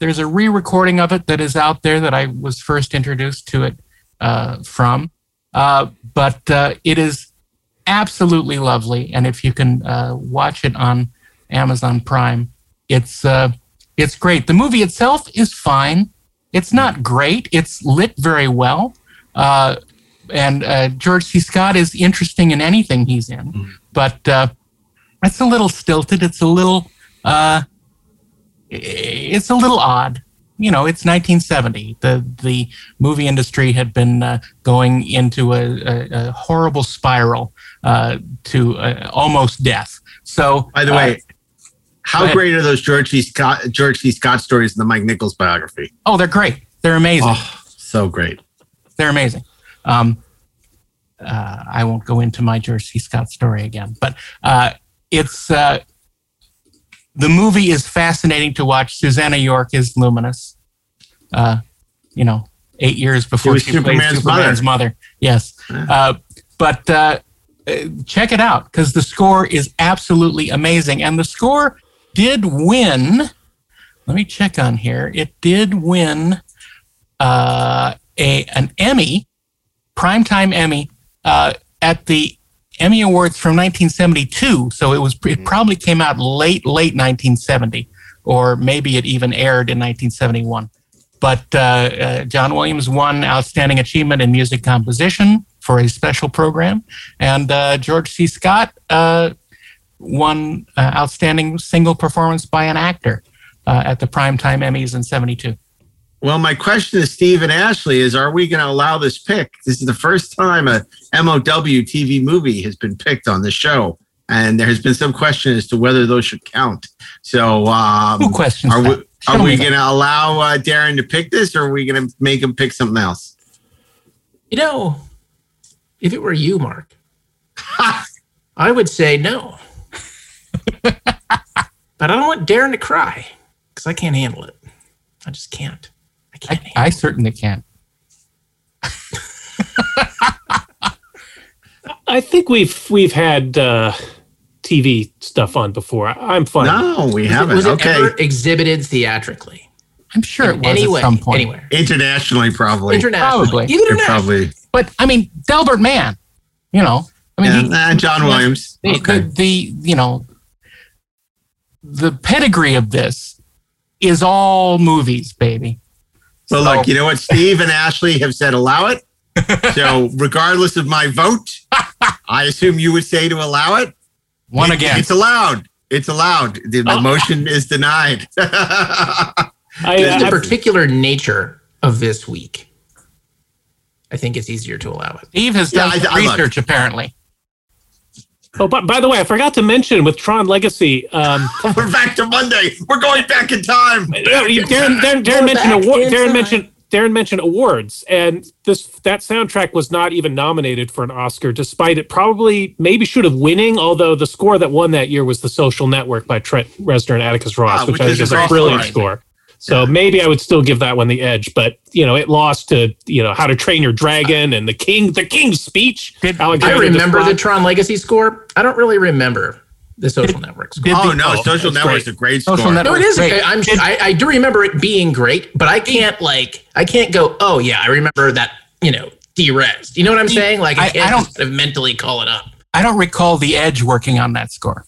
there's a re-recording of it that is out there that I was first introduced to it uh, from, uh, but uh, it is absolutely lovely. And if you can uh, watch it on Amazon Prime, it's uh, it's great. The movie itself is fine. It's not great. It's lit very well. Uh, and uh, George C. Scott is interesting in anything he's in, but uh, it's a little stilted. It's a little, uh, it's a little odd. You know, it's 1970. The the movie industry had been uh, going into a, a, a horrible spiral uh, to uh, almost death. So, By the uh, way, go how great are those George C. Scott George C. Scott stories in the Mike Nichols biography? oh, they're great. They're amazing. Oh, so great. they're amazing. Um, uh, I won't go into my George C. Scott story again, but uh, it's uh, the movie is fascinating to watch. Susannah York is luminous. Uh, you know, eight years before she Superman's Superman's mother. Yes, uh, but uh, uh, check it out because the score is absolutely amazing, and the score did win. Let me check on here. It did win uh, a an Emmy, primetime Emmy, uh, at the Emmy Awards from 1972. So it was it probably came out late late 1970, or maybe it even aired in 1971. But uh, uh, John Williams won Outstanding Achievement in Music Composition for a special program, and uh, George C. Scott won uh, Outstanding Single Performance by an Actor uh, at the Primetime Emmys in '72. Well, my question to Steve and Ashley is: Are we going to allow this pick? This is the first time a MOW TV movie has been picked on the show, and there has been some question as to whether those should count. So, um, Who questions Are that? we are we going to allow uh, Daren to pick this, or are we going to make him pick something else? You know, if it were you, Mark, [LAUGHS] I would say no. [LAUGHS] but I don't want Daren to cry because I can't handle it. I just can't. I, can't. I certainly can't. I think we've we've had uh, TV stuff on before. I- I'm fine. No, we Was haven't. Was it okay, ever exhibited theatrically? I'm sure it was Anyway, at some point. anywhere. internationally, probably. Internationally. Probably. Even internationally. probably. But I mean, Delbert Mann, you know, I mean, Yeah, he- nah, John Williams. the, Okay. the, the you know, the pedigree of this is all movies, baby. Well, So- look, you know what? Steve and Ashley have said allow it. So, [LAUGHS] regardless of my vote, I assume you would say to allow it. One It- again. It's allowed. It's allowed. The, the Oh. motion is denied. [LAUGHS] I, Given the particular nature of this week, I think it's easier to allow it. Steve has Yeah, done I- some I research apparently. Oh, but by the way, I forgot to mention with Tron Legacy. Um, [LAUGHS] We're back to Monday. We're going back in time. Yeah, you- Daren, Daren, Daren mentioned back award, Daren time. mentioned Daren mentioned awards, and this that soundtrack was not even nominated for an Oscar, despite it probably maybe should have winning. Although the score that won that year was "The Social Network" by Trent Reznor and Atticus Ross, Ah, which, which I is think is a a brilliant score. score. So maybe I would still give that one the edge, but you know, it lost to you know How to Train Your Dragon and the King, the King's Speech. Did- I remember the Desplat. Tron Legacy score. I don't really remember the Social Network score. Did Oh the- no, oh, Social that's Network's great. a great Social score. Network- No, it is. Great. I'm, Did- I, I do remember it being great, but I can't like I can't go. Oh yeah, I remember that. You know, derez. You know what I'm saying? Like I, I- can't I don't- just sort of mentally call it up. I don't recall the Edge working on that score.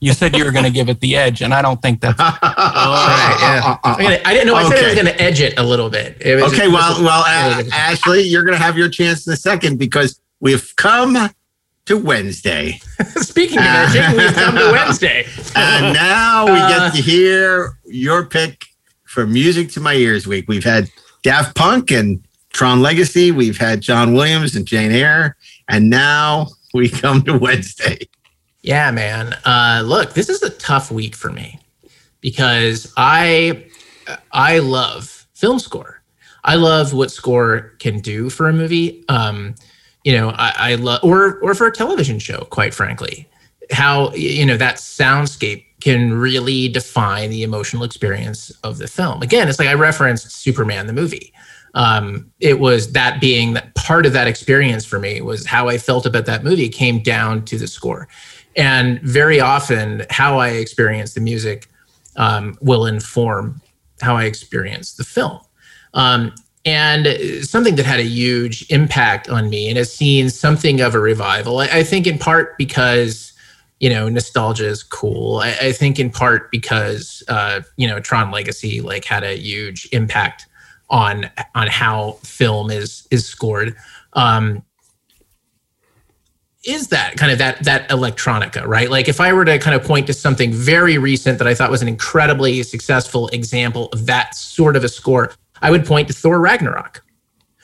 You said you were going to give it the edge, and I don't think that's Right, [LAUGHS] yeah. I'm gonna- I didn't know. I said I was Okay. going to edge it a little bit. It was Okay, just- well, well, uh, Ashley, you're going to have your chance in a second because we've come to Wednesday, [LAUGHS] speaking of edging, we've come to [LAUGHS] Wednesday. and now we Uh, get to hear your pick for Music to My Ears Week. We've had Daft Punk and Tron Legacy. We've had John Williams and Jane Eyre, and now we come to Wednesday. Yeah, man. Uh, look, this is a tough week for me because I I love film score. I love what score can do for a movie. Um, you know, I, I love or or for a television show, quite frankly. How you know that soundscape can really define the emotional experience of the film. Again, it's like I referenced Superman the movie. Um, it was that being that part of that experience for me was how I felt about that movie came down to the score. And very often, how I experience the music um, will inform how I experience the film. Um, and something that had a huge impact on me and has seen something of a revival. I, I think in part because you know nostalgia is cool. I, I think in part because uh, you know Tron Legacy like had a huge impact on on how film is is scored. Um, is that kind of that that electronica, right? Like if I were to kind of point to something very recent that I thought was an incredibly successful example of that sort of a score, I would point to Thor Ragnarok,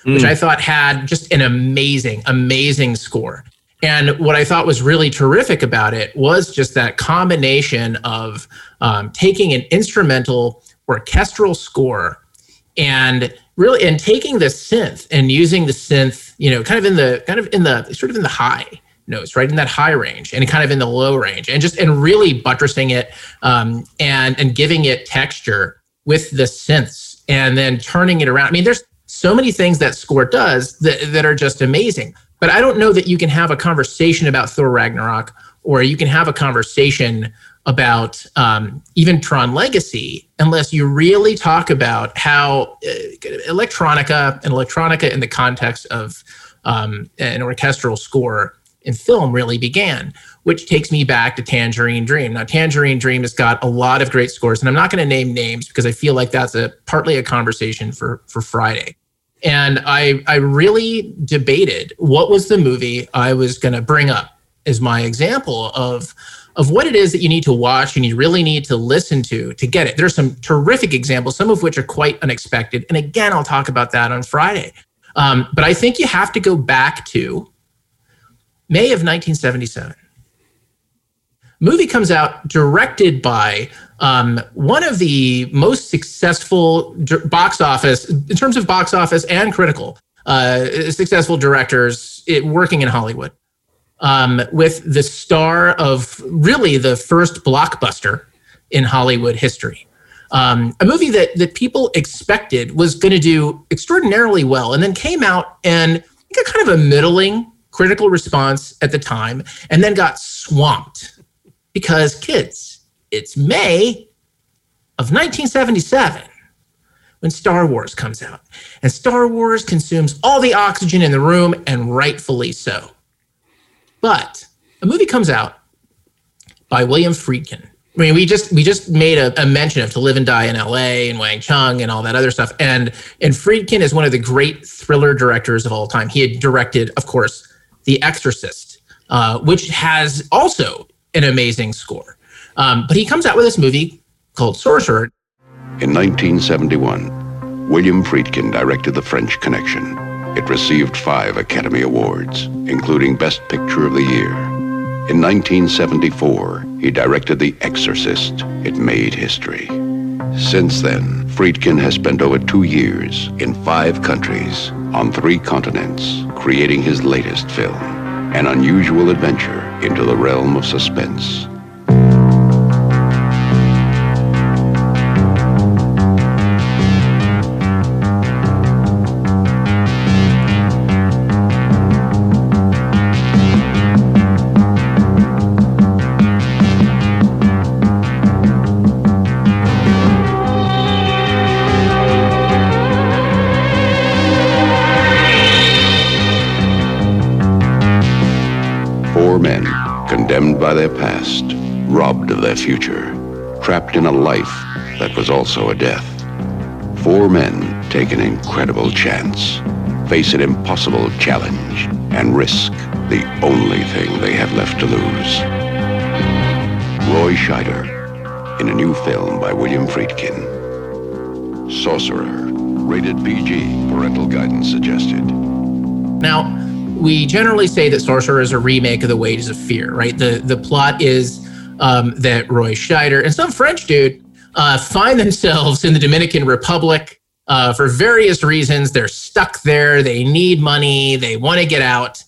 mm. which I thought had just an amazing, amazing score. And what I thought was really terrific about it was just that combination of um, taking an instrumental orchestral score and really and taking the synth and using the synth, you know, kind of in the kind of in the sort of in the high notes, right in that high range and kind of in the low range, and just and really buttressing it um, and and giving it texture with the synths and then turning it around. I mean, there's so many things that score does that, that are just amazing. But I don't know that you can have a conversation about Thor Ragnarok or you can have a conversation about um, even Tron Legacy unless you really talk about how uh, electronica and electronica in the context of um, an orchestral score in film really began, which takes me back to Tangerine Dream. Now, Tangerine Dream has got a lot of great scores, and I'm not going to name names because I feel like that's a partly a conversation for for Friday. And I I really debated what was the movie I was going to bring up as my example of of what it is that you need to watch and you really need to listen to to get it. There's some terrific examples, some of which are quite unexpected. And again, I'll talk about that on Friday. Um, but I think you have to go back to May of 1977. Movie comes out directed by um, one of the most successful box office, in terms of box office and critical, uh, successful directors it, working in Hollywood. Um, with the star of really the first blockbuster in Hollywood history. Um, a movie that that people expected was going to do extraordinarily well, and then came out and got kind of a middling critical response at the time, and then got swamped because kids, it's May of 1977 when Star Wars comes out. And Star Wars consumes all the oxygen in the room, and rightfully so. But a movie comes out by William Friedkin. I mean, we just we just made a, a, mention of To Live and Die in L.A. and Wang Chung and all that other stuff, and and Friedkin is one of the great thriller directors of all time. He had directed, of course, the Exorcist, uh, which has also an amazing score. Um, but he comes out with this movie called Sorcerer. In 1971, William Friedkin directed The French Connection. It received five Academy Awards, including Best Picture of the Year. In 1974, he directed The Exorcist. It made history. Since then, Friedkin has spent over two years in five countries on three continents creating his latest film, an unusual adventure into the realm of suspense. Trapped in a life that was also a death. Four men take an incredible chance, face an impossible challenge, and risk the only thing they have left to lose. Roy Scheider, in a new film by William Friedkin. Sorcerer, rated PG, parental guidance suggested. Now, we generally say that Sorcerer is a remake of The Wages of Fear, right? The the plot is um, that Roy Scheider and some French dude uh, find themselves in the Dominican Republic uh, for various reasons. They're stuck there. They need money. They want to get out.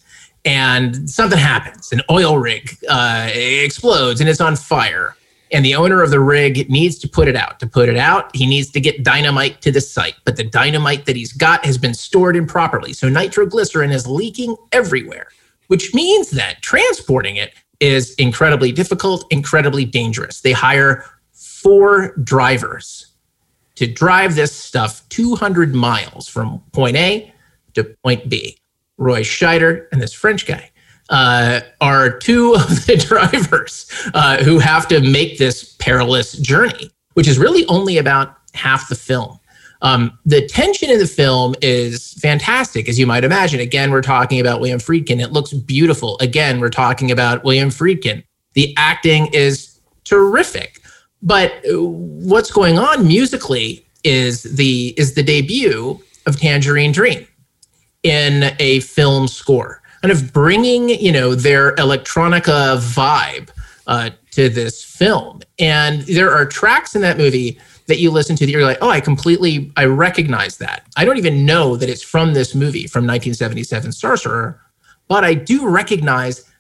And something happens. An oil rig uh, explodes and it's on fire. and the owner of the rig needs to put it out. To put it out, he needs to get dynamite to the site, but the dynamite that he's got has been stored improperly. So nitroglycerin is leaking everywhere, which means that transporting it is incredibly difficult, incredibly dangerous. They hire four drivers to drive this stuff 200 miles from point A to point B. Roy Scheider and this French guy uh, are two of the [LAUGHS] drivers uh, who have to make this perilous journey, which is really only about half the film. Um, the tension in the film is fantastic, as you might imagine. Again, we're talking about William Friedkin. It looks beautiful. Again, we're talking about William Friedkin. The acting is terrific. But uh, what's going on musically is the is the debut of Tangerine Dream in a film score kind of bringing you know their electronica vibe uh, to this film. And there are tracks in that movie that you listen to that you're like, oh, I completely I recognize that. I don't even know that it's from this movie from 1977 Sorcerer, but I do recognize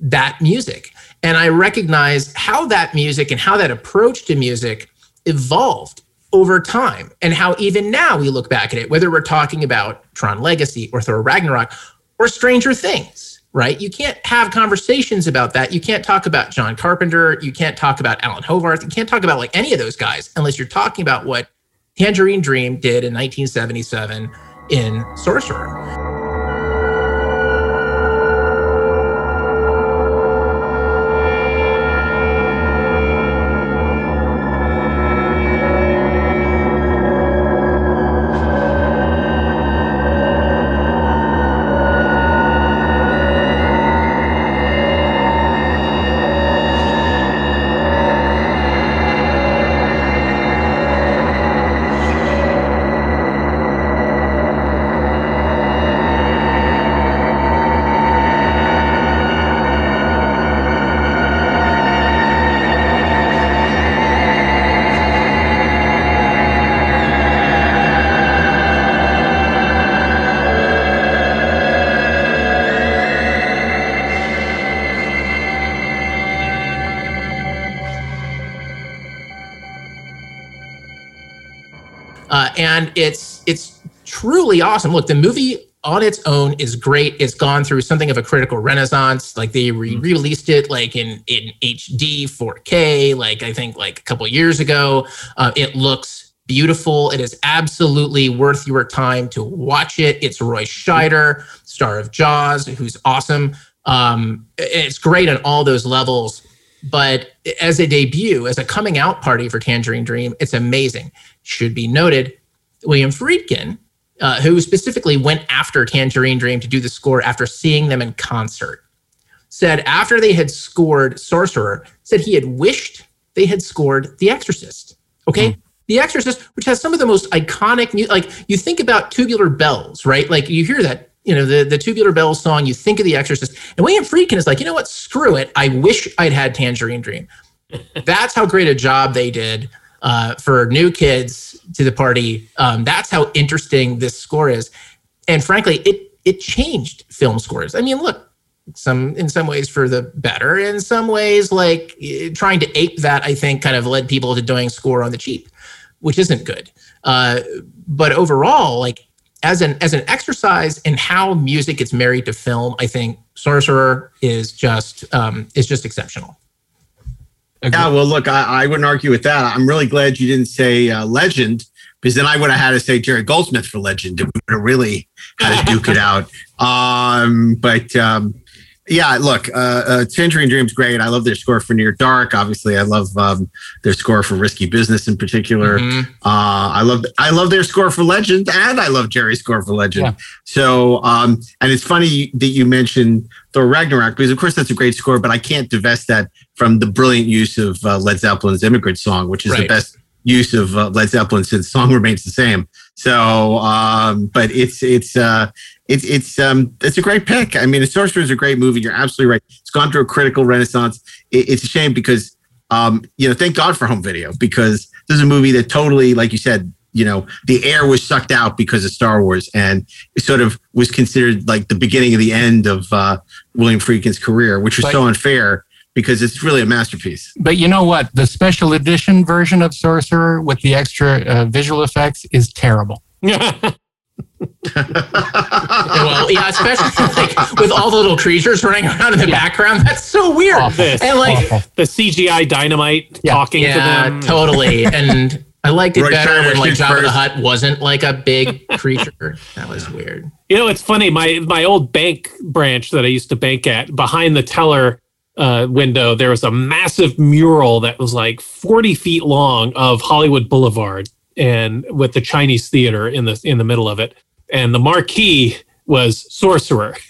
that music. And I recognize how that music and how that approach to music evolved over time and how even now we look back at it, whether we're talking about Tron Legacy or Thor Ragnarok or Stranger Things, right? You can't have conversations about that. You can't talk about John Carpenter. You can't talk about Alan Howarth. You can't talk about like any of those guys unless you're talking about what Tangerine Dream did in 1977 in Sorcerer. And it's it's truly awesome. Look, the movie on its own is great. It's gone through something of a critical renaissance. Like they re- mm-hmm. it like in in HD 4K, like I think like a couple years ago. Uh, it looks beautiful. It is absolutely worth your time to watch it. It's Roy Scheider, star of Jaws, who's awesome. Um, it's great on all those levels. But as a debut, as a coming out party for Tangerine Dream, it's amazing. Should be noted, William Friedkin, uh, who specifically went after Tangerine Dream to do the score after seeing them in concert, said after they had scored Sorcerer, said he had wished they had scored The Exorcist. Okay. Mm. The Exorcist, which has some of the most iconic, music. like you think about Tubular Bells, right? Like you hear that, you know, the, the Tubular Bells song, you think of The Exorcist. And William Friedkin is like, you know what? Screw it. I wish I'd had Tangerine Dream. [LAUGHS] That's how great a job they did uh, for new kids to the party. Um, that's how interesting this score is, and frankly, it it changed film scores. I mean, look, some in some ways for the better, in some ways like eh, trying to ape that. I think kind of led people to doing score on the cheap, which isn't good. Uh, but overall, like as an as an exercise in how music gets married to film, I think Sorcerer is just um, is just exceptional. Yeah, well, look, I, I, wouldn't argue with that. I'm really glad you didn't say uh, legend because then I would have had to say Jerry Goldsmith for legend. We would have really had to duke it out. [LAUGHS] Um, but um, yeah, look, uh, uh, Tangerine Dream's great. I love their score for Near Dark. Obviously, I love um, their score for Risky Business in particular. Mm-hmm. Uh, I love I love their score for Legend, and I love Jerry's score for Legend. Yeah. So, um, and it's funny that you mentioned Thor Ragnarok because, of course, that's a great score. But I can't divest that from the brilliant use of uh, Led Zeppelin's "Immigrant Song," which is right. the best use of uh, Led Zeppelin since the song remains the same. So, um, but it's it's uh, it's it's um it's a great pick. I mean, The Sorcerer is a great movie. You're absolutely right. It's gone through a critical renaissance. It, it's a shame because um you know thank God for home video because this is a movie that totally like you said you know the air was sucked out because of Star Wars and it sort of was considered like the beginning of the end of uh, William Friedkin's career, which was so unfair because it's really a masterpiece. But you know what? The special edition version of Sorcerer with the extra uh, visual effects is terrible. [LAUGHS] well, yeah, especially [LAUGHS] like with all the little creatures running around in the background. That's so weird. This, and like the CGI dynamite talking yeah, to them. totally. And I liked it Roy better Scheider when like shoots Jabba the first. Hutt wasn't like a big creature. that was weird. You know, it's funny. My my old bank branch that I used to bank at, behind the teller uh, window, there was a massive mural that was like forty feet long of Hollywood Boulevard, and with the Chinese theater in the in the middle of it, and the marquee was Sorcerer. [LAUGHS]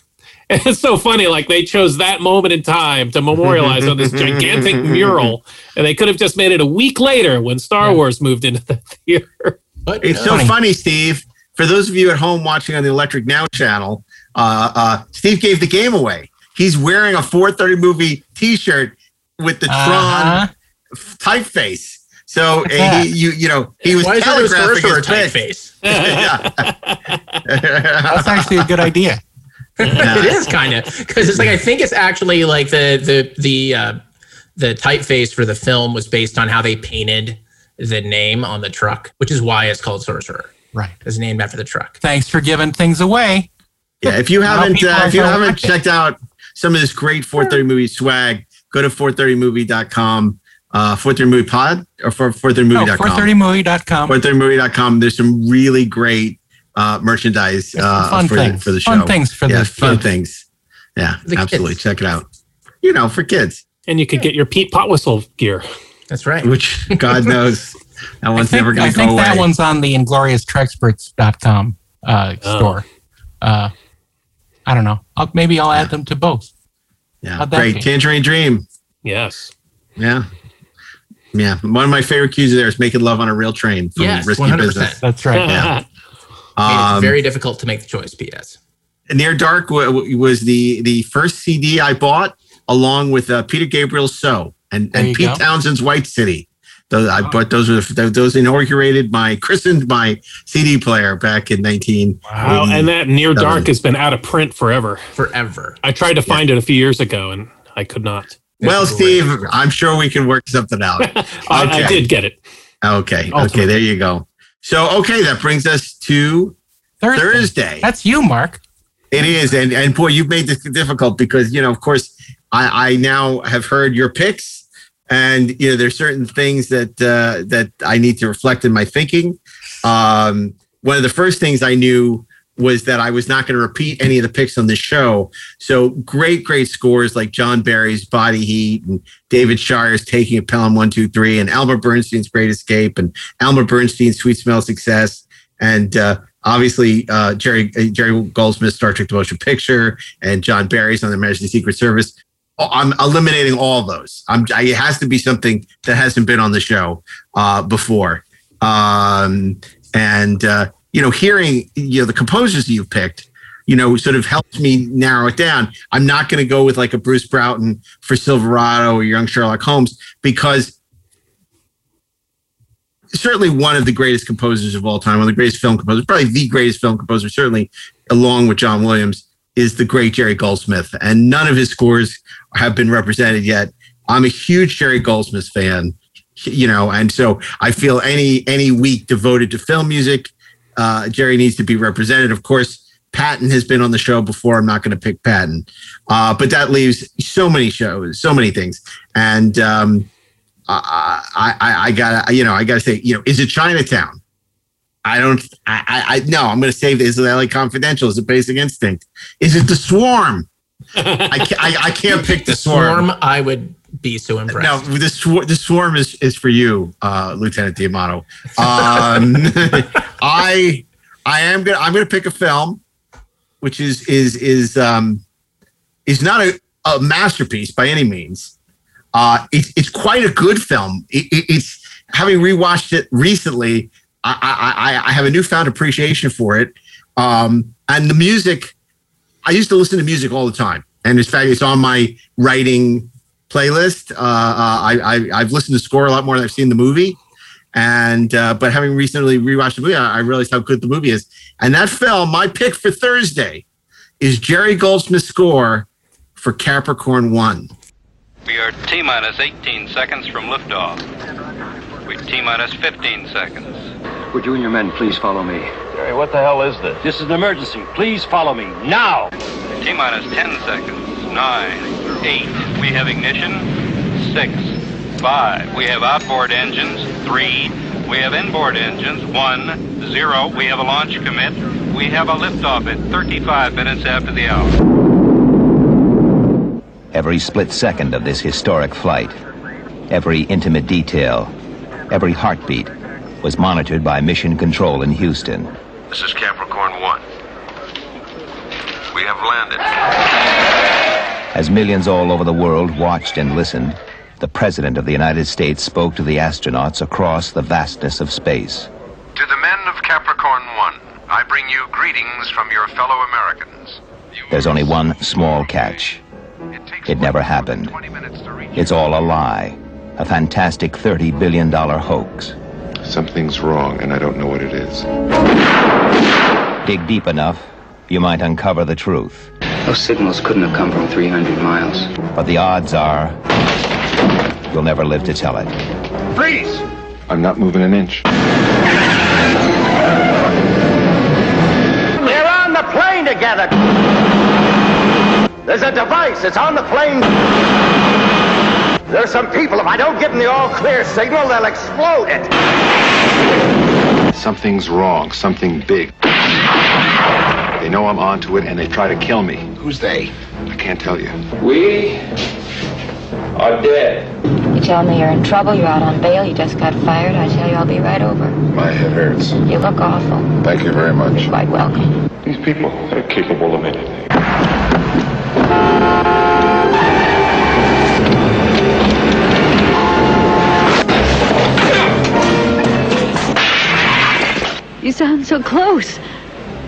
And it's so funny, like they chose that moment in time to memorialize on this gigantic [LAUGHS] mural, and they could have just made it a week later when Star Wars moved into the [LAUGHS] theater. But It's so funny, Steve. For those of you at home watching on the Electric Now channel, uh, uh, Steve gave the game away. He's wearing a 430 movie T-shirt with the Uh-huh. Tron typeface. So at that. he, you, you know, he was Why is there a telegraphing sorcerer his typeface? [LAUGHS] That's actually a good idea. it is kind of because it's like I think it's actually like the the the uh, the typeface for the film was based on how they painted the name on the truck, which is why it's called Sorcerer. Right. It's named after the truck. Thanks for giving things away. Yeah, if you haven't uh, if you haven't watch it. checked out some of this great 430 movie swag, go to 430movie.com, uh 430 movie pod or for No, 430movie.com. 430movie.com. 430movie.com. There's some really great uh merchandise uh fun for the, things. for the show. Fun things for yeah, the fun kids. things. Yeah, The absolutely. kids. Check it out. You know, for kids, And you could get your Pete Potwhistle gear. That's right. which God knows [LAUGHS] that one's think, never going to go away. I think away. that one's on the inglorioustreksperts.com uh, Oh. store. Uh, I don't know. I'll, maybe I'll add them to both. yeah, how'd great. be? Tangerine Dream. Yes. Yeah. Yeah. One of my favorite cues there is making love on a real train from Yes, Risky 100%. Business. That's right. Yeah. [LAUGHS] Made it Um, very difficult to make the choice. P.S. Near Dark w- w- was the the first CD I bought, along with uh, Peter Gabriel's "So" and, There and Pete go. Townshend's "White City." Those I bought those were the- those inaugurated my christened my CD player back in nineteen. Wow. And that Near Dark has been out of print forever. Forever. I tried to find it a few years ago and I could not. Well, Steve, I'm sure we can work something out. [LAUGHS] I, I did get it. Okay, okay, Ultimately. there you go. So, okay, that brings us to Thursday. Thursday. That's you, Mark. It is, and and boy, you've made this difficult because you know, of course, I I now have heard your picks, and you know, there's certain things that uh, that I need to reflect in my thinking. Um, one of the first things I knew was that I was not going to repeat any of the picks on the show. So great, great scores like John Barry's Body Heat and David Shire's Taking a Pelham One Two Three, and Elmer Bernstein's Great Escape, and Elmer Bernstein's Sweet Smell Success, and uh, obviously uh, Jerry uh, Jerry Goldsmith's Star Trek: The Motion Picture, and John Barry's on the Majesty Secret Service. I'm eliminating all those. I'm, I, it has to be something that hasn't been on the show uh, before. Um, and uh, you know, hearing you know the composers that you've picked, you know, sort of helps me narrow it down. I'm not going to go with like a Bruce Broughton for Silverado or Young Sherlock Holmes because certainly one of the greatest composers of all time, one of the greatest film composers, probably the greatest film composer, certainly along with John Williams, is the great Jerry Goldsmith. And none of his scores have been represented yet. I'm a huge Jerry Goldsmith fan, you know, and so I feel any any week devoted to film music, uh, Jerry needs to be represented. Of course, Patton has been on the show before. I'm not going to pick Patton, uh, but that leaves so many shows, so many things, and um, I, I, I gotta, you know, I gotta say, you know, is it Chinatown? I don't, I, I, I no, I'm gonna save this. Is it LA Confidential? Is it Basic Instinct? Is it The Swarm? I, can't, I, I can't pick The, The Swarm. swarm, I would be so impressed. No, the, sw- the Swarm is, is for you, uh, Lieutenant Diamato. Um, [LAUGHS] I, I am gonna, I'm gonna pick a film, which is is is um, is not a, a masterpiece by any means. Uh, it's it's quite a good film. It, it, it's having rewatched it recently. I, I I have a newfound appreciation for it. Um, and the music, I used to listen to music all the time, and in fact, it's on my writing playlist. Uh, uh, I, I I've listened to score a lot more than I've seen the movie. And uh, but having recently rewatched the movie, I, I realized how good the movie is. And that film, my pick for Thursday, is Jerry Goldsmith's score for Capricorn One. We are T minus 18 seconds from liftoff. We T minus 15 seconds. Would you and your men please follow me? Hey, what the hell is this? This is an emergency. Please follow me now. T minus 10 seconds. 9, 8. We have ignition. 6, 5. We have outboard engines. 3. We have inboard engines. 1, 0. We have a launch commit. We have a liftoff at 35 minutes after the hour. Every split second of this historic flight, every intimate detail, every heartbeat was monitored by Mission Control in Houston. This is Capricorn 1. We have landed. As millions all over the world watched and listened, the President of the United States spoke to the astronauts across the vastness of space. To the men of Capricorn 1, I bring you greetings from your fellow Americans. There's only one small catch. It never happened. It's all a lie, a fantastic $30 billion hoax. Something's wrong, and I don't know what it is. Dig deep enough, you might uncover the truth. Those signals couldn't have come from 300 miles. But the odds are you'll never live to tell it. Freeze! I'm not moving an inch. We're on the plane together. There's a device. It's on the plane. There's some people. If I don't give them the all clear signal, they'll explode it. Something's wrong. Something big. They know I'm onto it, and they try to kill me. Who's they? I can't tell you. We are dead. You tell me you're in trouble, you're out on bail, you just got fired, I tell you I'll be right over. My head hurts. You look awful. Thank you very much. You're quite welcome. These people are capable of anything. You sound so close.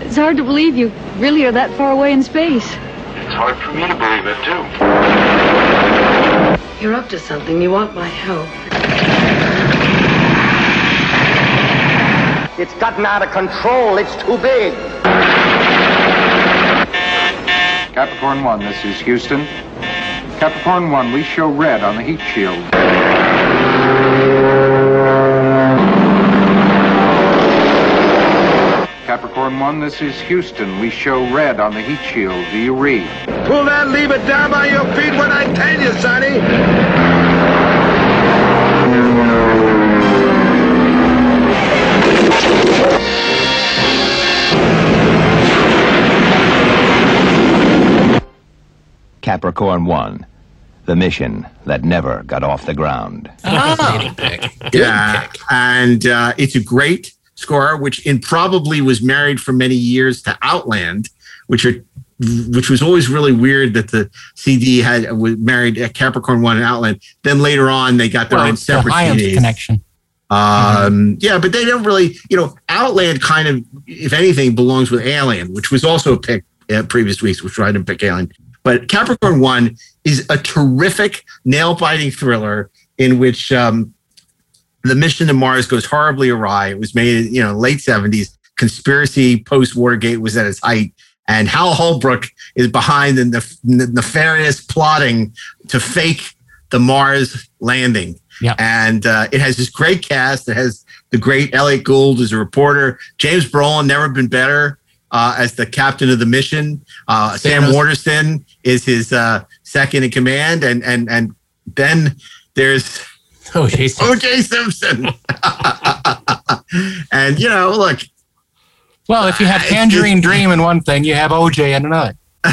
It's hard to believe you really are that far away in space. It's hard for me to believe it, too. You're up to something. You want my help. It's gotten out of control. It's too big. Capricorn 1, this is Houston. Capricorn 1, we show red on the heat shield. Capricorn 1, this is Houston. We show red on the heat shield. Do you read? Pull that lever down by your feet when I tell you, Sonny. Capricorn 1, the mission that never got off the ground. yeah, and uh, it's a great score, which in probably was married for many years to Outland, which are which was always really weird that the CD had was married at Capricorn One and Outland. Then later on, they got their Well, own separate CDs. connection. Um, yeah, but they don't really, you know, Outland kind of, if anything, belongs with Alien, which was also picked uh, previous weeks, which I didn't pick Alien. But Capricorn One is a terrific nail biting thriller in which um, the mission to Mars goes horribly awry. It was made, you know, late seventies. Conspiracy post Watergate was at its height, and Hal Holbrook is behind the nef- nefarious plotting to fake the Mars landing. Yeah. And uh, it has this great cast. It has the great Elliot Gould as a reporter. James Brolin, never been better uh, as the captain of the mission. Uh, Sam. Waterston is his uh, second in command, and and and then there's O.J. [LAUGHS] O.J. Simpson. [LAUGHS] and you know, look, Well, if you have Tangerine Dream in one thing, you have OJ in another. [LAUGHS]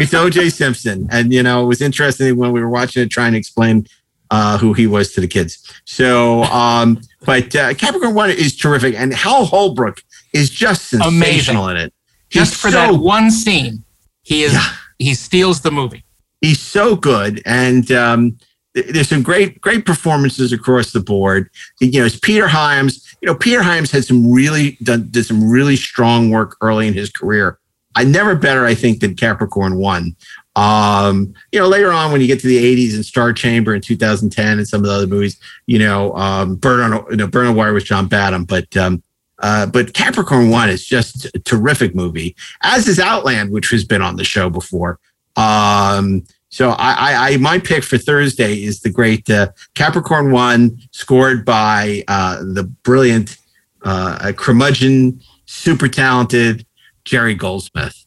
it's O.J. Simpson, and you know, it was interesting when we were watching it, trying to explain uh, who he was to the kids. So, um, but uh, Capricorn One is terrific, and Hal Holbrook is just sensational in it. Just for so that one scene, he is he steals the movie. he's so good and um, there's some great great performances across the board. You know it's Peter Hyams you know Peter Hyams had some really done did some really strong work early in his career. I never better i think than capricorn one. Um you know later on when you get to the 80s and star chamber in 2010 and some of the other movies you know um burn on you know burn on wire was john badham but um uh, but Capricorn One is just a terrific movie, as is Outland, which has been on the show before. Um, So I, I, my pick for Thursday is the great uh, Capricorn One, scored by uh, the brilliant uh, curmudgeon, super talented Jerry Goldsmith.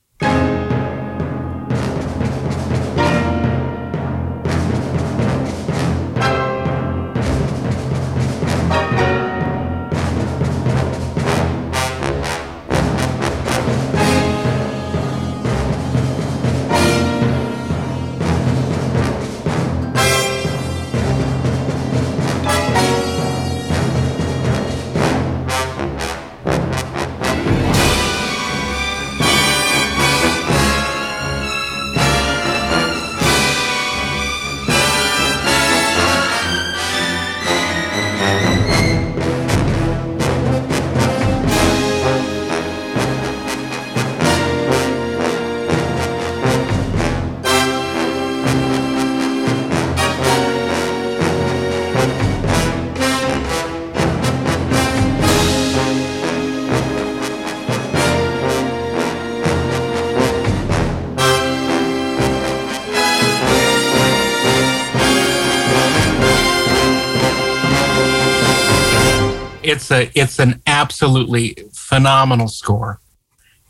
It's a it's an absolutely phenomenal score,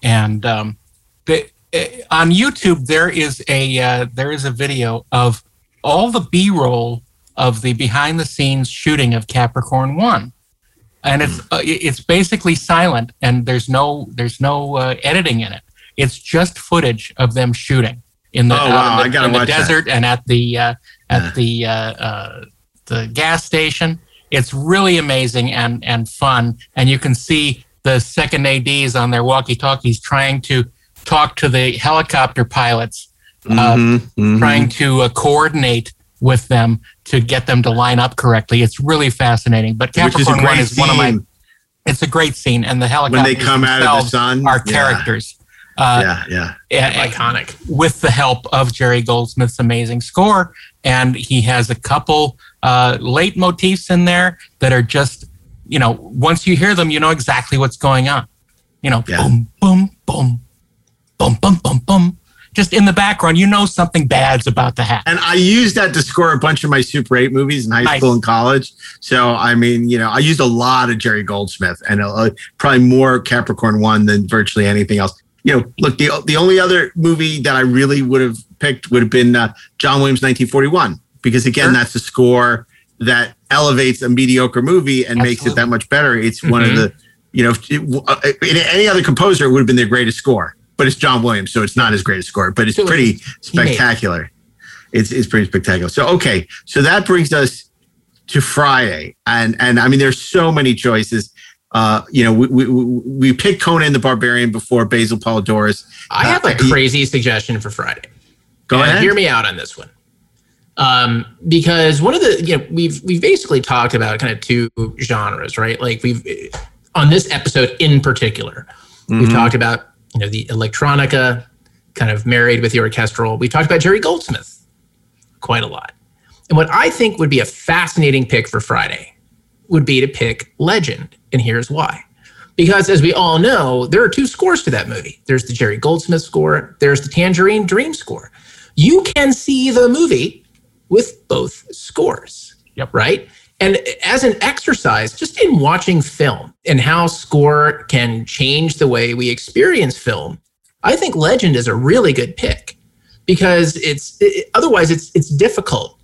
and um, the, uh, on YouTube there is a uh, there is a video of all the B roll of the behind the scenes shooting of Capricorn One, and it's uh, it's basically silent and there's no there's no uh, editing in it. It's just footage of them shooting in the, Oh, wow. uh, I gotta in the watch that. desert and at the uh, at the uh, uh, the gas station. It's really amazing and and fun, and you can see the second ads on their walkie talkies trying to talk to the helicopter pilots, uh, Mhm, mhm. trying to uh, coordinate with them to get them to line up correctly. It's really fascinating. But Which is One great is one of my. It's a great scene, and the When helicopters they come out of the themselves sun, are yeah. characters. Uh, yeah, yeah. iconic. With the help of Jerry Goldsmith's amazing score, and he has a couple uh, leitmotifs in there that are just, you know, once you hear them, you know exactly what's going on. You know, boom, boom, boom, boom, boom, boom, boom. Just in the background, you know something bad's about to happen. And I used that to score a bunch of my Super 8 movies in high Nice. school and college. So, I mean, you know, I used a lot of Jerry Goldsmith and uh, probably more Capricorn 1 than virtually anything else. You know, look, the, the only other movie that I really would have picked would have been uh, John Williams' 1941, because again, that's a score that elevates a mediocre movie and makes it that much better. It's one of Mhm. the, you know, it, uh, any other composer, it would have been their greatest score, but it's John Williams, so it's not his greatest score, but it's So pretty he it. spectacular. It's, it's pretty spectacular. So, okay. So that brings us to Friday. And, and I mean, there's so many choices. Uh, you know, we, we, we picked Conan the Barbarian before Basil Poledouris. I have a Uh, he- crazy suggestion for Friday. Go And ahead. Hear me out on this one. Um, because one of the you know we've we've basically talked about kind of two genres, right? Like we've on this episode in particular, we've Mhm. talked about you know the electronica, kind of married with the orchestral. We talked about Jerry Goldsmith quite a lot, and what I think would be a fascinating pick for Friday would be to pick Legend, and here's why. Because as we all know, there are two scores to that movie. There's the Jerry Goldsmith score, there's the Tangerine Dream score. You can see the movie with both scores. Yep. Right? And as an exercise, just in watching film and how score can change the way we experience film, I think Legend is a really good pick because it's it, otherwise it's it's difficult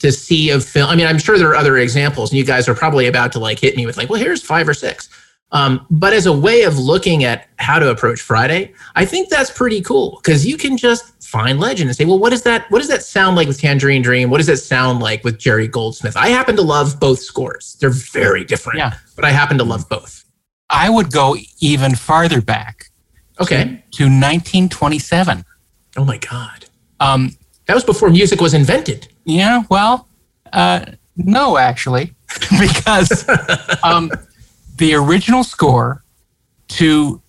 to see a film. I mean, I'm sure there are other examples, and you guys are probably about to like hit me with like, well, here's five or six. Um, but as a way of looking at how to approach Friday, I think that's pretty cool because you can just find legend and say, well, what does that what does that sound like with Tangerine Dream? What does that sound like with Jerry Goldsmith? I happen to love both scores. They're very different, Yeah. but I happen to love both. I would go even farther back. Okay. To 1927. Oh my God. Um, that was before music was invented. Yeah, well, uh, no, actually, [LAUGHS] because [LAUGHS] um, the original score to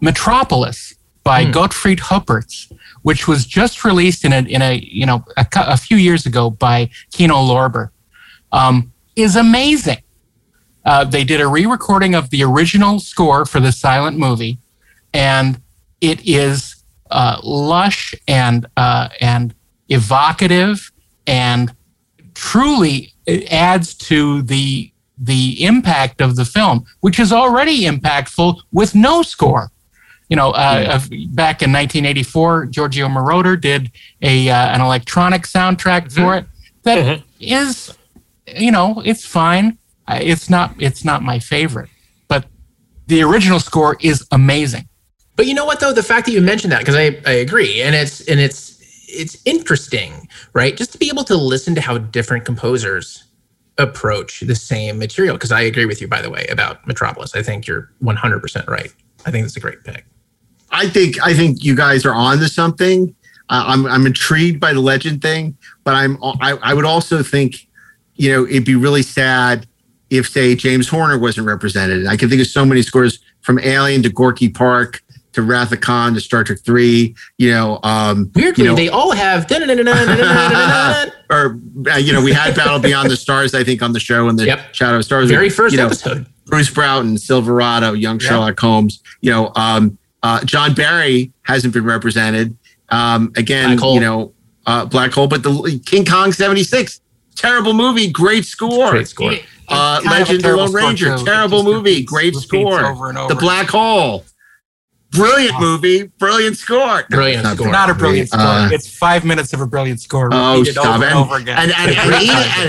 Metropolis by Hmm. Gottfried Huppertz, which was just released in a in a you know a, a few years ago by Kino Lorber, um, is amazing. Uh, they did a re-recording of the original score for the silent movie, and it is uh, lush and uh, and evocative and truly adds to the the impact of the film, which is already impactful with no score. You know, uh, Yeah. back in 1984, Giorgio Moroder did a uh, an electronic soundtrack for it that is, you know, it's fine. It's not it's not my favorite, but the original score is amazing. But you know what though, the fact that you mentioned that because I, I agree, and it's and it's it's interesting, right? Just to be able to listen to how different composers approach the same material. Because I agree with you, by the way, about Metropolis. I think you're 100 percent right. I think that's a great pick. I think I think you guys are on to something. Uh, I'm I'm intrigued by the legend thing, but I'm I, I would also think, you know, it'd be really sad if say James Horner wasn't represented. I can think of so many scores from Alien to Gorky Park to Wrath of Khan to Star Trek Three. You know, um, Weirdly, you know, they all have. [LAUGHS] or uh, you know, we had Battle Beyond the Stars, I think, on the show and the yep. Shadow of Stars. Very first you know, episode. Bruce Broughton, Silverado, Young yep. Sherlock Holmes. You know, um, uh, John Barry hasn't been represented. Um, again, you know, uh, Black Hole, but the King Kong '76, terrible movie, great score. Great score. Uh, Legend of the Lone Ranger, terrible movie, great score. Over over. The Black Hole brilliant movie, brilliant score. No, Brilliant it's score. Not a brilliant score. Uh, it's five minutes of a brilliant score. Oh, repeated stop over it. and over again. And, and, [LAUGHS] and, and,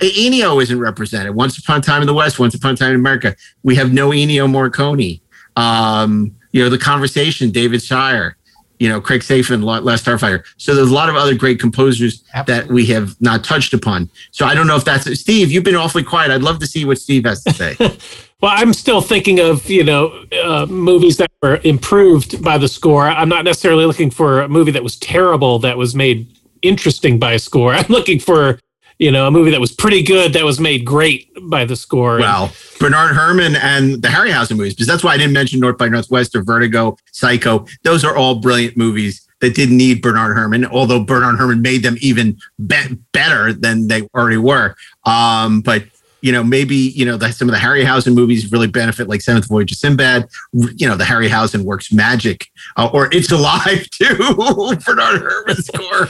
and Ennio isn't represented. Once Upon a Time in the West, Once Upon a Time in America. We have no Ennio Morricone. Um, you know, The Conversation, David Shire, you know, Craig Safan, Last Starfighter. So there's a lot of other great composers that we have not touched upon. So I don't know if that's Steve, you've been awfully quiet. I'd love to see what Steve has to say. [LAUGHS] Well, I'm still thinking of you know uh, movies that were improved by the score. I'm not necessarily looking for a movie that was terrible that was made interesting by a score. [LAUGHS] I'm looking for you know a movie that was pretty good that was made great by the score. Well, Bernard Herrmann and the Harryhausen movies, because that's why I didn't mention North by Northwest or Vertigo, Psycho. Those are all brilliant movies that didn't need Bernard Herrmann, although Bernard Herrmann made them even be- better than they already were. Um, but you know, maybe you know the, some of the Harryhausen movies really benefit, like Seventh Voyage of Sinbad. You know, the Harryhausen works magic, uh, or It's Alive [LAUGHS] too. [LAUGHS] Bernard Herrmann score.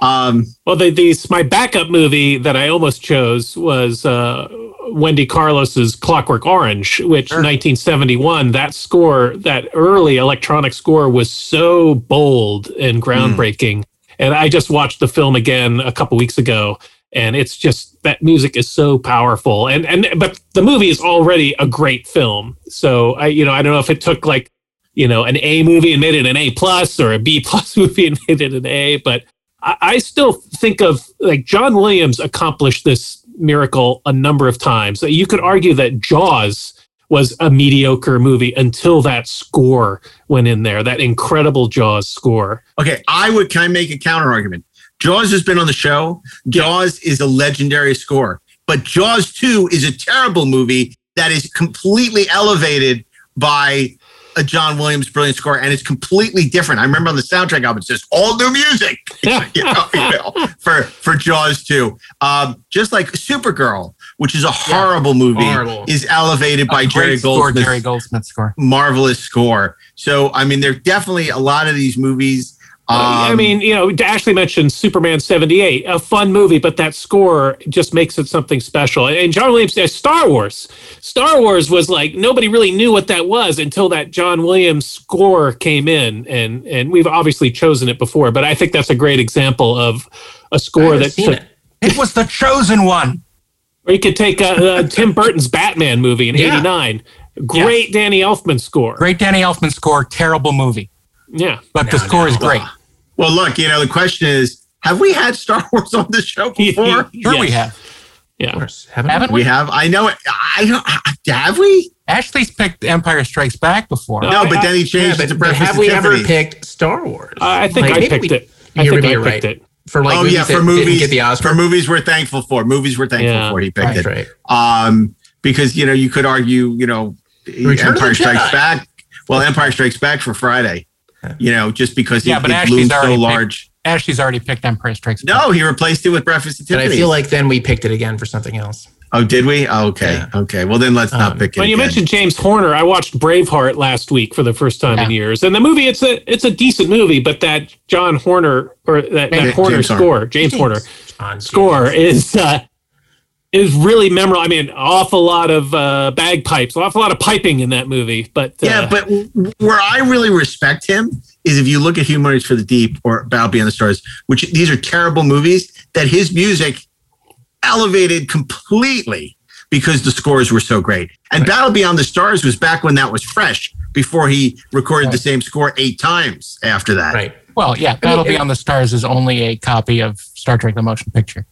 Um, Well, the, the my backup movie that I almost chose was uh, Wendy Carlos's Clockwork Orange, which 1971. That score, that early electronic score, was so bold and groundbreaking. And I just watched the film again a couple weeks ago, and it's just that music is so powerful. And and but the movie is already a great film. So I you know I don't know if it took like you know an A movie and made it an A plus or a B [LAUGHS] plus movie and made it an A, but I, I still think of like John Williams accomplished this miracle a number of times. You could argue that Jaws was a mediocre movie until that score went in there, that incredible Jaws score. Okay, I would. Can I make a counter argument? Jaws has been on the show. Jaws is a legendary score, but Jaws Two is a terrible movie that is completely elevated by a John Williams brilliant score, and it's completely different. I remember on the soundtrack album, it's just all new music, [LAUGHS] you know, you know, for for Jaws Two. Um, just like Supergirl, which is a horrible movie, horrible. is elevated by A great Jerry score, Goldsmith Jerry Goldsmith score. marvelous score. So I mean, there are definitely a lot of these movies. Um, I mean, you know, Ashley mentioned Superman 78, a fun movie, but that score just makes it something special. And John Williams, uh, Star Wars. Star Wars was like, nobody really knew what that was until that John Williams score came in. And, and we've obviously chosen it before, but I think that's a great example of a score that. It was the chosen one. Or you could take uh, uh, Tim Burton's Batman movie in Yeah. '89. Great Danny Elfman score. Great Danny Elfman score, terrible movie. Yeah. But the score is great. Well, look, you know, the question is, have we had Star [LAUGHS] Wars on the show [LAUGHS] before? [LAUGHS] Sure we have. Yeah. Haven't we we? have. I know it. I don't. Have we? Ashley's picked Empire Strikes Back before. No, but then he changed it to Breakfast have at we ever picked Star Wars? I think Like, I maybe picked we- it. I You're think maybe I right. it. For like oh movies yeah, for movies. get the Oscar. For movies, we're thankful for. Movies, we're thankful Yeah. for. He picked That's it. Um, because you know you could argue, you know, Return Empire Strikes Back. Well, Empire Strikes Back for Friday. You know, just because Yeah, it, but it Ashley's looms so already large. Picked, Ashley's already picked Empire Strikes No, he replaced it with Breakfast at Tiffany's. But I feel like then we picked it again for something else. Oh, did we? Oh, okay. Okay. Well, then let's not pick it. When you again. mentioned James Horner, I watched Braveheart last week for the first time in years, and the movie it's a it's a decent movie, but that John Horner or that, that James Horner Horner. score, James Horner score is uh, is really memorable. I mean, awful lot of uh, bagpipes, an awful lot of piping in that movie. But uh, Yeah, but where I really respect him is if you look at Humanoids for the Deep or Battle Beyond the Stars, which these are terrible movies, that his music elevated completely because the scores were so great. And Battle Beyond the Stars was back when that was fresh, before he recorded the same score eight times after that. Right. Well, yeah, Battle Beyond the Stars is only a copy of Star Trek: The Motion Picture.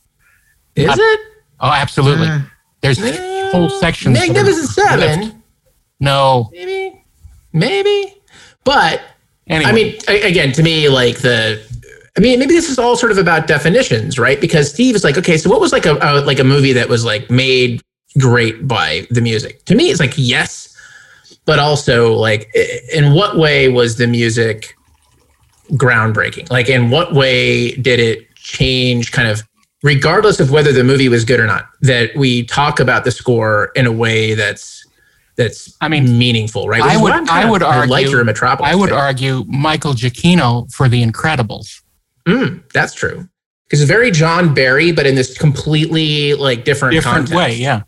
Is Not- it? Oh, absolutely. Uh, There's whole sections. Magnificent Seven? ripped. No. Maybe. Maybe. But Anyway. I mean, again, to me, like the, I mean, maybe this is all sort of about definitions, right? Because Steve is like, okay, so what was like a, a like a movie that was like made great by the music? To me, it's like yes, but also like, in what way was the music groundbreaking? Like, in what way did it change kind of regardless of whether the movie was good or not that we talk about the score in a way that's that's I mean meaningful right Which I would, I'm I kinda- would argue. like your metropolis I would thing. argue Michael Giacchino for The Incredibles. Mm, that's true because it's very John Barry but in this completely like different Different context. way, yeah.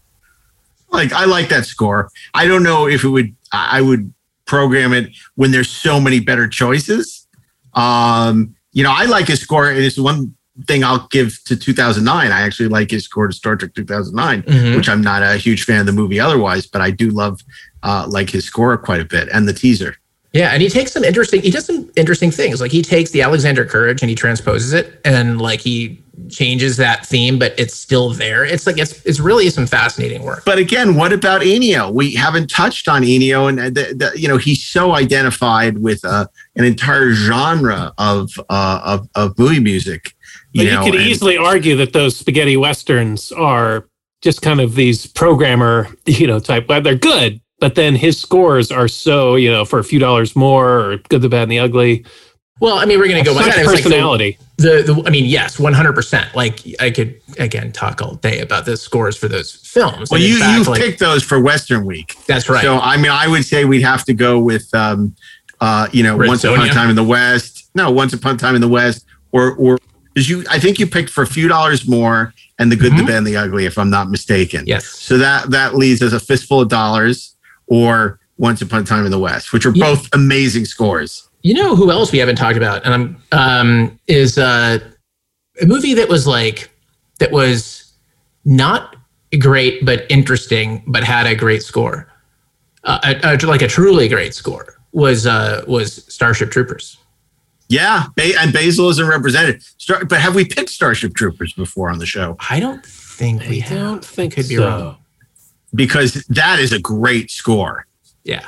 Like I like that score. I don't know if it would I I would program it when there's so many better choices. Um, you know, I like his score, and it's one thing I'll give to 2009. I actually like his score to Star Trek 2009, Mhm. which I'm not a huge fan of the movie otherwise, but I do love uh, like his score quite a bit and the teaser. Yeah, and he takes some interesting. He does some interesting things. Like he takes the Alexander Courage and he transposes it, and like he changes that theme, but it's still there. It's like it's it's really some fascinating work. But again, what about Ennio? We haven't touched on Ennio, and the, the, you know he's so identified with uh, an entire genre of uh, of, of movie music. But You you, know, could and- easily argue that those spaghetti westerns are just kind of these programmer, [LAUGHS] you know, type. Well, they're good, but then his scores are so, you know, for a few dollars more, or good, the bad, and the ugly. Well, I mean, we're gonna go by Such that. It like the- personality. the, the I mean, yes, one hundred percent. Like I could again talk all day about the scores for those films. Well, And you fact, you like- picked those for Western Week. That's right. So I mean, I would say we'd have to go with, um, uh, you know, Red Once Upon a Time in the West. No, Once Upon a Time in the West, or or because you, I think you picked for a few dollars more and the Good, the Bad, and the Ugly, if I'm not mistaken. Mm-hmm. Yes. So that that leaves us a fistful of dollars or Once Upon a Time in the West, which are Yeah. both amazing scores. You know who else we haven't talked about, and I'm um, is uh, a movie that was like that was not great but interesting, but had a great score, uh, a, a- like a truly great score was uh, was Starship Troopers. Yeah, ba- and Basil isn't represented. Star- but have we picked Starship Troopers before on the show? I don't think we have. don't think could be so. wrong. Because that is a great score. Yeah.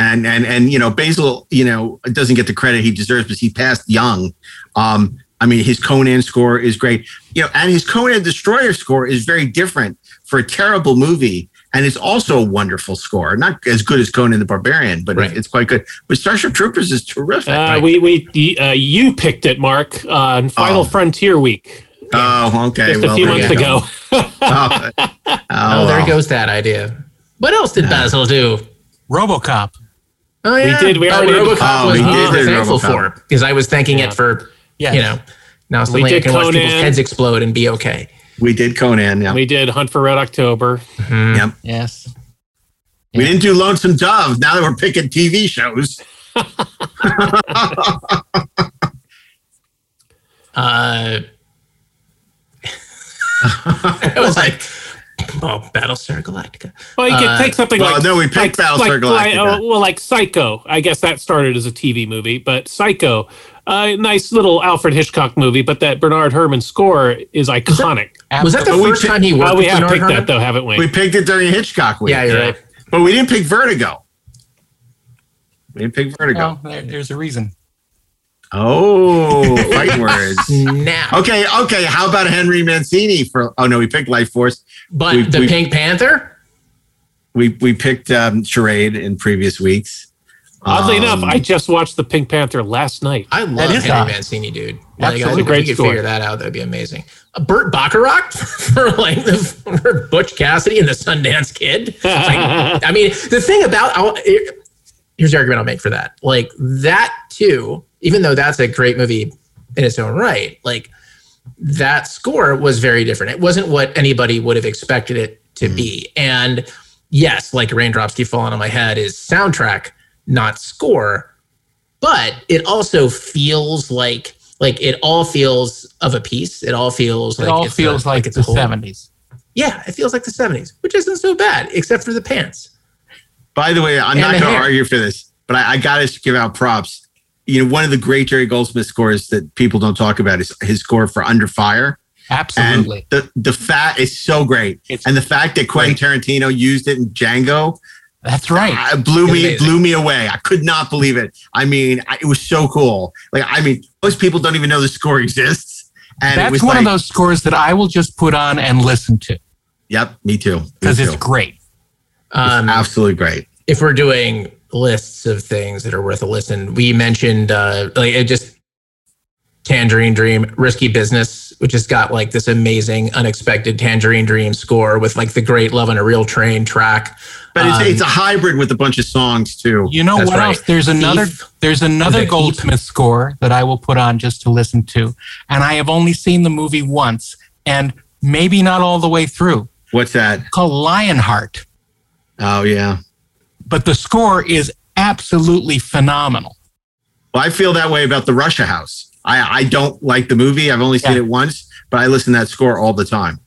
and and and you know Basil, you know, doesn't get the credit he deserves because he passed young. Um, I mean, his Conan score is great, you know, and his Conan Destroyer score is very different for a terrible movie, and it's also a wonderful score. Not as good as Conan the Barbarian, but Right. it's, it's quite good. But Starship Troopers is terrific. Uh, We we uh, you picked it, Mark, on Final Oh. Frontier Week oh, okay. just well, a few months ago. [LAUGHS] oh, Oh, there well. goes that idea. What else did Basil do? RoboCop. Oh yeah, we did- we Oh, already did- RoboCop Oh, was we we did were thankful RoboCop. for because I was thanking Yeah. it for Yes. you know now suddenly I did can watch people's heads explode and be okay. We did Conan. Yeah, we did Hunt for Red October. Yep. Yes. We didn't do Lonesome Dove. Now that we're picking TV shows. [LAUGHS] Uh, [LAUGHS] it was like oh, Battlestar Galactica. Well, you could Uh, take something well, like no, we picked like, Battlestar like, like, Galactica. uh, well, like Psycho. I guess that started as a TV movie, but Psycho, a nice little Alfred Hitchcock movie, but that Bernard Herrmann score is iconic. Was that the But we first picked- time he worked Oh, we with have Bernard picked Herrmann? that though, haven't we? We picked it during Hitchcock week. Yeah, you're right. But we didn't pick Vertigo. We didn't pick Vertigo. Well, there's a reason. Oh, [LAUGHS] fight words. Now, Okay, okay. How about Henry Mancini for? Oh no, we picked Life Force. but we- the we- Pink Panther. We we picked um, Charade in previous weeks. Oddly Um, enough, I just watched the Pink Panther last night. I love is Henry odd. Mancini, dude. Absolutely. Like, I think Great if we could score. figure that out, that'd be amazing. Uh, Burt Bacharach [LAUGHS] for like the for Butch Cassidy and the Sundance Kid. Like, [LAUGHS] I mean, the thing about I'll, here- here's the argument I'll make for that. Like that too, even though that's a great movie in its own right, like that score was very different. It wasn't what anybody would have expected it to be. And yes, like raindrops keep falling on my head is soundtrack, not score but it also feels like like it all feels of a piece. It all feels It like all it's feels a, like, it's the whole- 70s. Yeah, it feels like the seventies, which isn't so bad, except for the pants. By the way, I'm And not going to hair. argue for this, but I, I got to give out props. You know, one of the great Jerry Goldsmith scores that people don't talk about is his score for Under Fire. Absolutely. And the the fact is so great, It's and the fact that Quentin Tarantino used it in Django That's right. uh, blew me Amazing. blew me away. I could not believe it. I mean, I, it was so cool. Like, I mean, most people don't even know the score [LAUGHS] exists, and it That's was one like, of those scores that I will just put on and listen to Yep, me too. Because it's great. Um, absolutely great. if we're doing lists of things that are worth a listen, we mentioned uh, like it just Tangerine Dream, Risky Business, which has got like this amazing, unexpected Tangerine Dream score with like the Great Love on a Real Train track. But it's, Um, it's a hybrid with a bunch of songs too. You know That's what right. else? There's another Thief. there's another The Heap. Goldsmith score that I will put on just to listen to. And I have only seen the movie once and maybe not all the way through. What's that? Called Lionheart. Oh yeah. But the score is absolutely phenomenal. Well, I feel that way about the Russia House. I, I don't like the movie. I've only seen Yeah. it once, but I listen to that score all the time.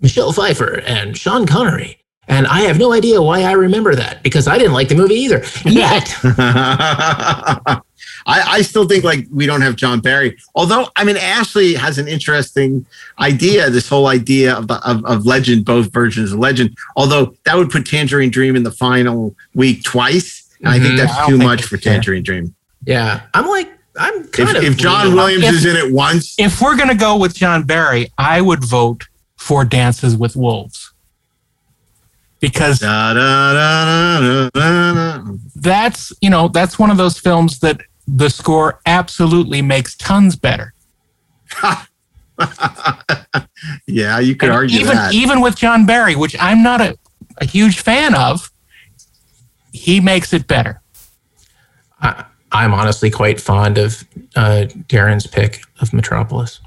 Michelle Pfeiffer and Sean Connery. And I have no idea why I remember that because I didn't like the movie either. Yet, [LAUGHS] [LAUGHS] I, I still think like we don't have John Barry. Although I mean Ashley has an interesting idea, this whole idea of, of of legend, both versions of legend. Although that would put Tangerine Dream in the final week twice. And I think Mhm. that's I too think much it's for fair. Tangerine Dream. yeah, I'm like, I'm If, of. if John Williams If- is in it once, If we're gonna go with John Barry, I would vote for Dances with Wolves. Because da, da, da, da, da, da. that's you know, that's one of those films that the score absolutely makes tons better. [LAUGHS] yeah, you could And argue even that. even with John Barry, which I'm not a, a huge fan of, he makes it better. I, I'm honestly quite fond of uh, Daren's pick of Metropolis.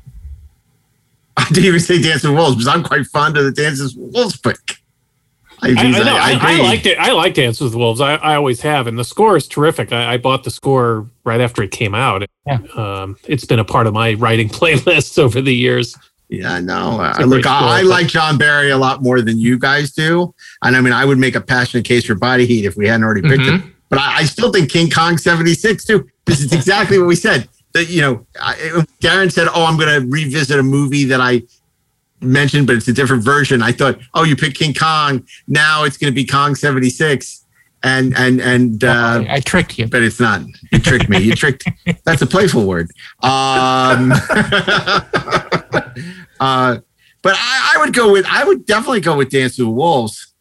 [LAUGHS] I didn't even say Dance with Wolves because I'm quite fond of the Dances with Wolves pick. I, I, I know. I, I, agree. liked it. I like Dance with Wolves. I, I always have, and the score is terrific. I, I bought the score right after it came out. Yeah. Um, it's been a part of my writing [LAUGHS] playlists over the years. Yeah, no. Uh, look, score, I, I like John Barry a lot more than you guys do, and I mean, I would make a passionate case for Body Heat if we hadn't already picked Mm-hmm. it. But I, I still think King Kong '76 too. This is exactly what we said. That you know, I, Daren said, "Oh, I'm going to revisit a movie that I mentioned, but it's a different version." I thought, "Oh, you picked King Kong. Now it's going to be Kong '76." And and and uh, I, I tricked you. but it's not. You tricked me. You tricked. [LAUGHS] That's a playful word. Um, [LAUGHS] uh, but I, I would go with. I would definitely go with Dance with Wolves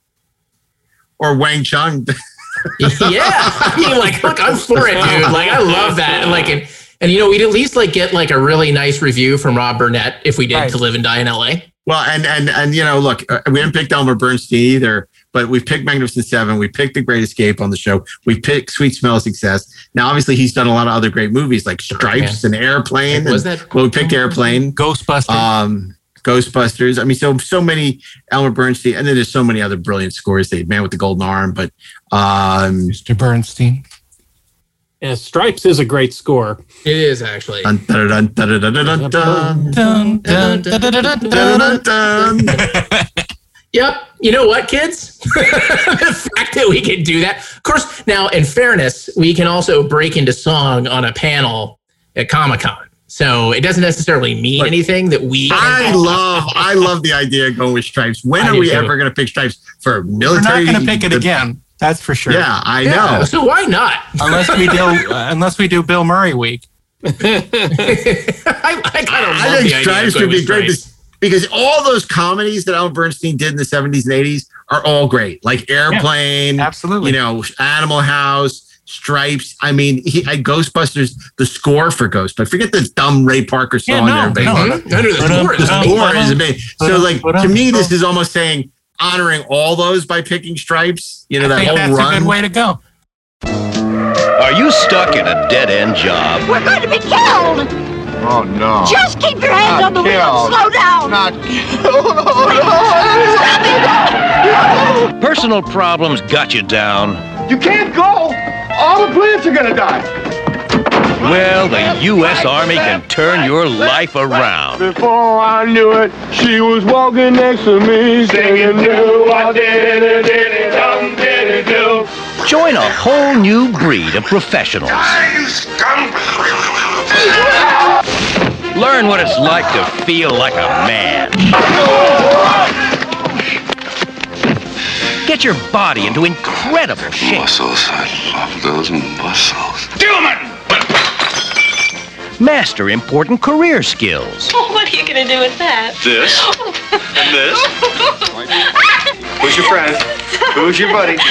or Wang Chung. [LAUGHS] yeah, I mean, like, look, I'm for it, dude. Like, I love that. And like, and, and you know, we'd at least like get like a really nice review from Rob Burnett if we did Right. to live and die in L.A. Well, and and and you know, look, uh, we didn't pick Elmer Bernstein either, but we picked Magnificent Seven. We picked The Great Escape on the show. We picked Sweet Smell of Success. Now, obviously, he's done a lot of other great movies like Stripes and Airplane. Was and- that- Well, we picked Airplane. Ghostbusters. um Ghostbusters. I mean, so so many Elmer Bernstein, and then there's so many other brilliant scores. They Man with the Golden Arm, but um, Mr. Bernstein. And Stripes is a great score. It is actually. Yep. You know what, kids? [LAUGHS] the fact that we can do that. Of course, now in fairness, we can also break into song on a panel at Comic Con. So it doesn't necessarily mean Look, anything that we. I love, I love the idea of going with stripes. When I are we too. ever going to pick stripes for military? We're not going to pick it again. That's for sure. Yeah, I Yeah, know. So why not? Unless we do, [LAUGHS] uh, unless we do Bill Murray week. I, I kind of love I think the idea of Stripes would be great Stripes. because all those comedies that Elmer Bernstein did in the 70s and 80s are all great. Like Airplane, absolutely. you know, Animal House, Stripes. I mean, he had Ghostbusters, the score for Ghostbusters. Forget the dumb Ray Parker song Yeah, no, there, baby. no, No, no, the score The is score is amazing. So, like, to me, this is almost saying honoring all those by picking Stripes. You know, I that think whole that's run. a good way to go. Are you stuck in a dead end job? We're going to be killed! Oh, no. Just keep your hands Not on the wheel and slow down! Not killed. [LAUGHS] Personal problems got you down. You can't go! All the plants are gonna die! Well, the U.S. Army can turn your life around. Before I knew it, she was walking next to me, singing, do I did it, did it, dum, did it, do. Join a whole new breed of professionals. Learn what it's like to feel like a man. Get your body into incredible shape. Muscles. I love those muscles. Master important career skills. [LAUGHS] What are you going to do with that? This and this. [LAUGHS] Who's your friend? Who's your buddy? [LAUGHS]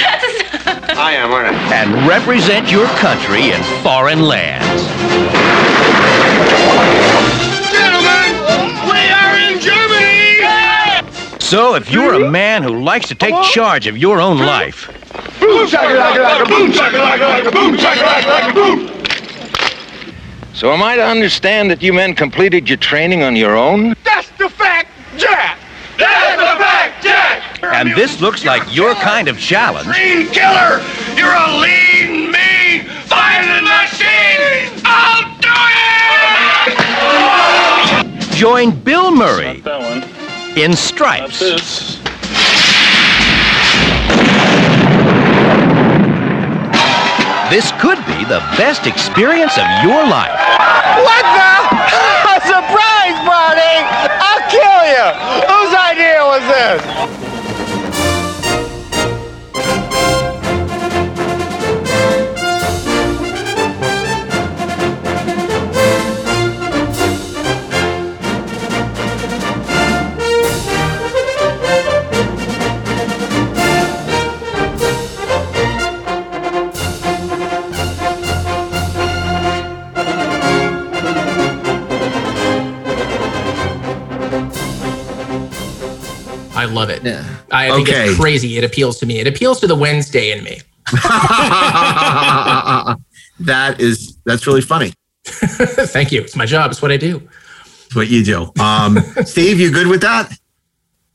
I am, aren't I? And represent your country in foreign lands. Gentlemen, we are in Germany! So if you're a man who likes to take charge of your own life, Boom, shaka, laka, laka, boom, shaka, laka, laka, boom, shaka, laka, laka, boom. So am I to understand that you men completed your training on your own? That's the fact, Jack! That's the fact, Jack! and this looks like your kind of challenge, Lean killer! You're a lean, mean, violent machine! I'll do it! join Bill Murray in Stripes. This could be the best experience of your life. What the? I think Okay. it's crazy. It appeals to me. It appeals to the Wednesday in me. [LAUGHS] that is that's really funny. [LAUGHS] Thank you. It's my job. It's what I do. It's what you do. Um, [LAUGHS] Steve, you good with that?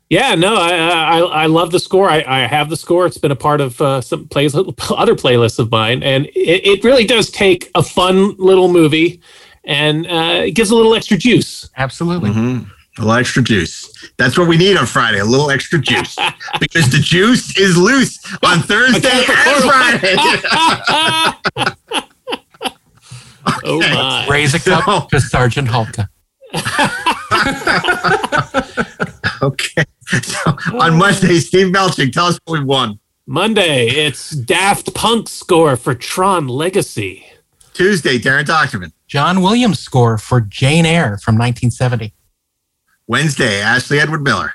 Yeah, no, I I, I love the score. I, I have the score. It's been a part of uh, some plays, other playlists of mine, and it, it really does take a fun little movie and uh, it gives a little extra juice. Absolutely. Mhm. A little extra juice. That's what we need on Friday. A little extra juice [LAUGHS] because the juice is loose on Thursday and [LAUGHS] oh, Friday. Oh [LAUGHS] my! Raise a cup to Sergeant Hulka. okay. So on Monday, Steve Melching, tell us what we won. Monday, it's Daft Punk score for Tron Legacy. Tuesday, Daren Dochterman. John Williams score for Jane Eyre from 1970. Wednesday, Ashley Edward Miller.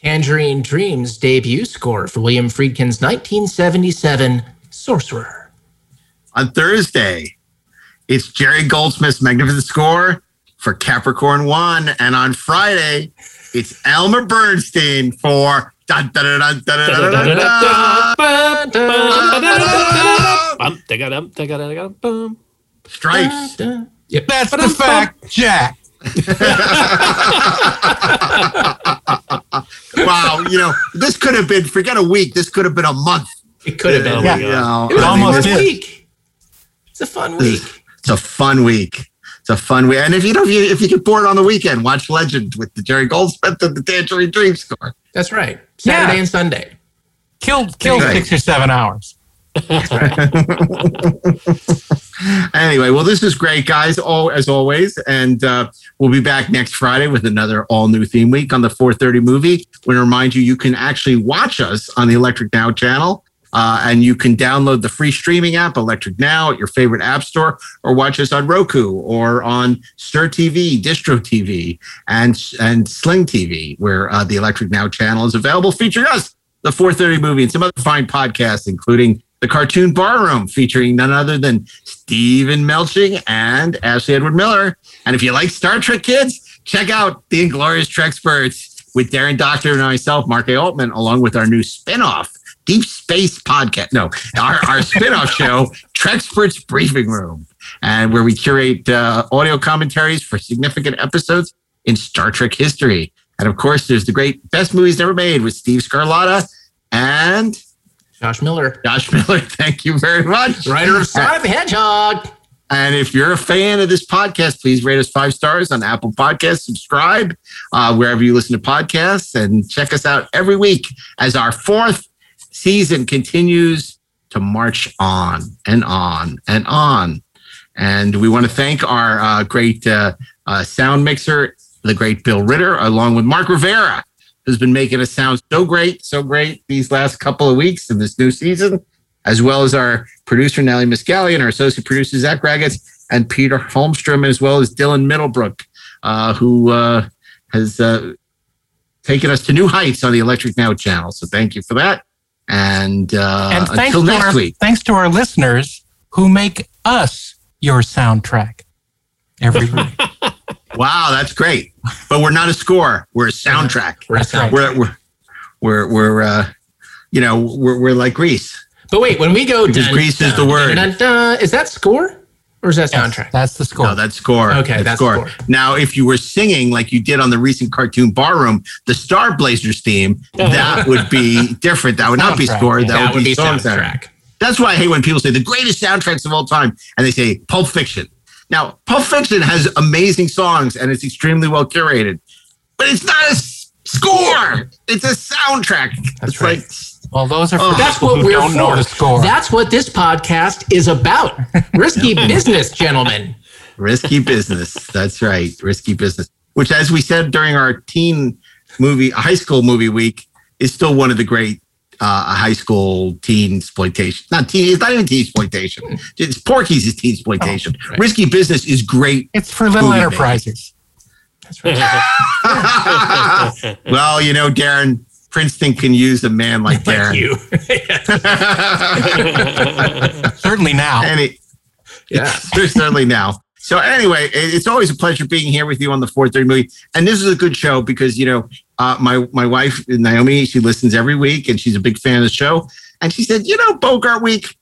Tangerine Dream's debut score for William Friedkin's 1977 Sorcerer. On Thursday, it's Jerry Goldsmith's magnificent score for Capricorn One. And on Friday, it's Elmer Bernstein for. Stripes. Yep. That's the fact, Jack wow, you know, this could have been, forget a week, this could have been a month. It could have been. Yeah, Yeah. you know, It was I mean, a week. It's a fun week. It's a fun week. It's a fun week. And if you know, if you, if you get bored on the weekend, watch Legend with the Jerry Goldsmith and the Tangerine Dream score. That's right. Saturday Yeah. and Sunday. Killed killed Right. six or seven hours. [LAUGHS] anyway, well, this is great, guys. All as always, and uh, we'll be back next Friday with another all new theme week on the 4:30 movie. Want to remind you, you can actually watch us on the Electric Now channel. Uh, and you can download the free streaming app, Electric Now, at your favorite app store, or watch us on Roku or on Stirr TV, Distro TV, and and Sling TV, where uh, the Electric Now channel is available, featuring us, the 430 movie, and some other fine podcasts, including the Cartoon Barroom, featuring none other than Steven Melching and Ashley Edward Miller. And if you like Star Trek kids, check out the Inglorious Treksperts with Daren Dochterman and myself, Mark A. Altman, along with our new spinoff, Deep Space Podcast. No, our, our spinoff show, Treksperts Briefing Room, and where we curate uh, audio commentaries for significant episodes in Star Trek history. And of course, there's the great Best Movies Never Made with Steve Scarlatta and Josh Miller. Josh Miller, [LAUGHS] thank you very much. Writer of Sonic the Hedgehog. And if you're a fan of this podcast, please rate us five stars on Apple Podcasts, subscribe uh, wherever you listen to podcasts, and check us out every week as our fourth season continues to march on and on and on. And we want to thank our uh, great uh, uh, sound mixer, the great Bill Ritter, along with Mark Rivera, who's been making us sound so great, so great these last couple of weeks in this new season, as well as our producer, Nellie and our associate producer, Zach Raggett, and Peter Holmstrom, as well as Dylan Middlebrook, uh, who uh, has uh, taken us to new heights on the Electric Now channel. So thank you for that. And, uh, and thanks to next our, week. thanks to our listeners who make us your soundtrack every [LAUGHS] week. Wow, that's great. But we're not a score. We're a soundtrack. That's right. We're we're we're, we're uh, you know we're, we're like Grease. But wait, when we go Because dun, Grease is the word. dun, dun, is that score or is that soundtrack? That's the score. No, that's score. Okay, that's score. Now, if you were singing like you did on the recent cartoon barroom, the Star Blazers theme, [LAUGHS] that would be different. That would not be Soundtrack. score. That, That would, be, would be song soundtrack. That's why I hate when people say the greatest soundtracks of all time, and they say Pulp Fiction. Now, Pulp Fiction has amazing songs and it's extremely well curated, but it's not a score. It's a soundtrack. it's like well, those are Oh. That's what who we're don't for. know the score. That's what this podcast is about. Risky [LAUGHS] business, gentlemen. risky business. That's right, risky business. Which, as we said during our teen movie, high school movie week, is still one of the great uh, a high school teen exploitation. Not teen. It's not even teen exploitation. It's Porky's is teen exploitation. Risky business is great. It's for little movie enterprises. [LAUGHS] well, you know, Daren, Princeton can use a man like Daren. you. [LAUGHS] Certainly now. And it, Yeah. [LAUGHS] certainly now. So anyway, it's always a pleasure being here with you on the 430 movie. And this is a good show because, you know, uh, my, my wife, Naomi, she listens every week and she's a big fan of the show. And she said, you know, Bogart week,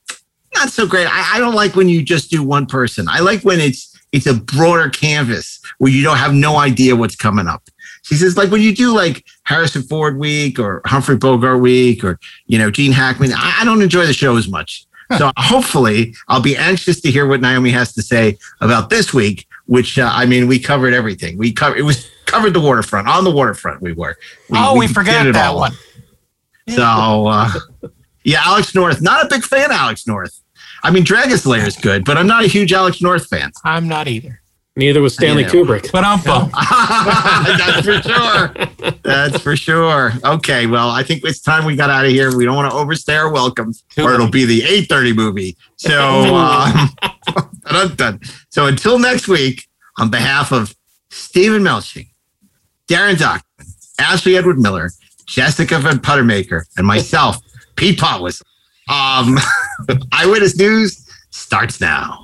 not so great. I, I don't like when you just do one person. I like when it's, it's a broader canvas where you don't have no idea what's coming up. She says, like when you do like Harrison Ford week or Humphrey Bogart week or, you know, Gene Hackman, I, I don't enjoy the show as much. So hopefully I'll be anxious to hear what Naomi has to say about this week, which uh, I mean, we covered everything. We covered, it was [LAUGHS] covered the waterfront on the waterfront. We were. oh, we, did forgot that one. So, uh, yeah, Alex North, not a big fan of Alex North. I mean, Dragonslayer is good, but I'm not a huge Alex North fan. I'm not either. Neither was Stanley Yeah. Kubrick. But I'm bummed. [LAUGHS] That's for sure. That's for sure. Okay, well, I think it's time we got out of here. We don't want to overstay our welcome, or it'll be the 8:30 movie. So, [LAUGHS] um, [LAUGHS] dun, dun. so until next week, on behalf of Steven Melching, Daren Dockman, Ashley Edward Miller, Jessica Van Puttermaker, and myself, Pete Potwhistle. Um, Eyewitness News starts now.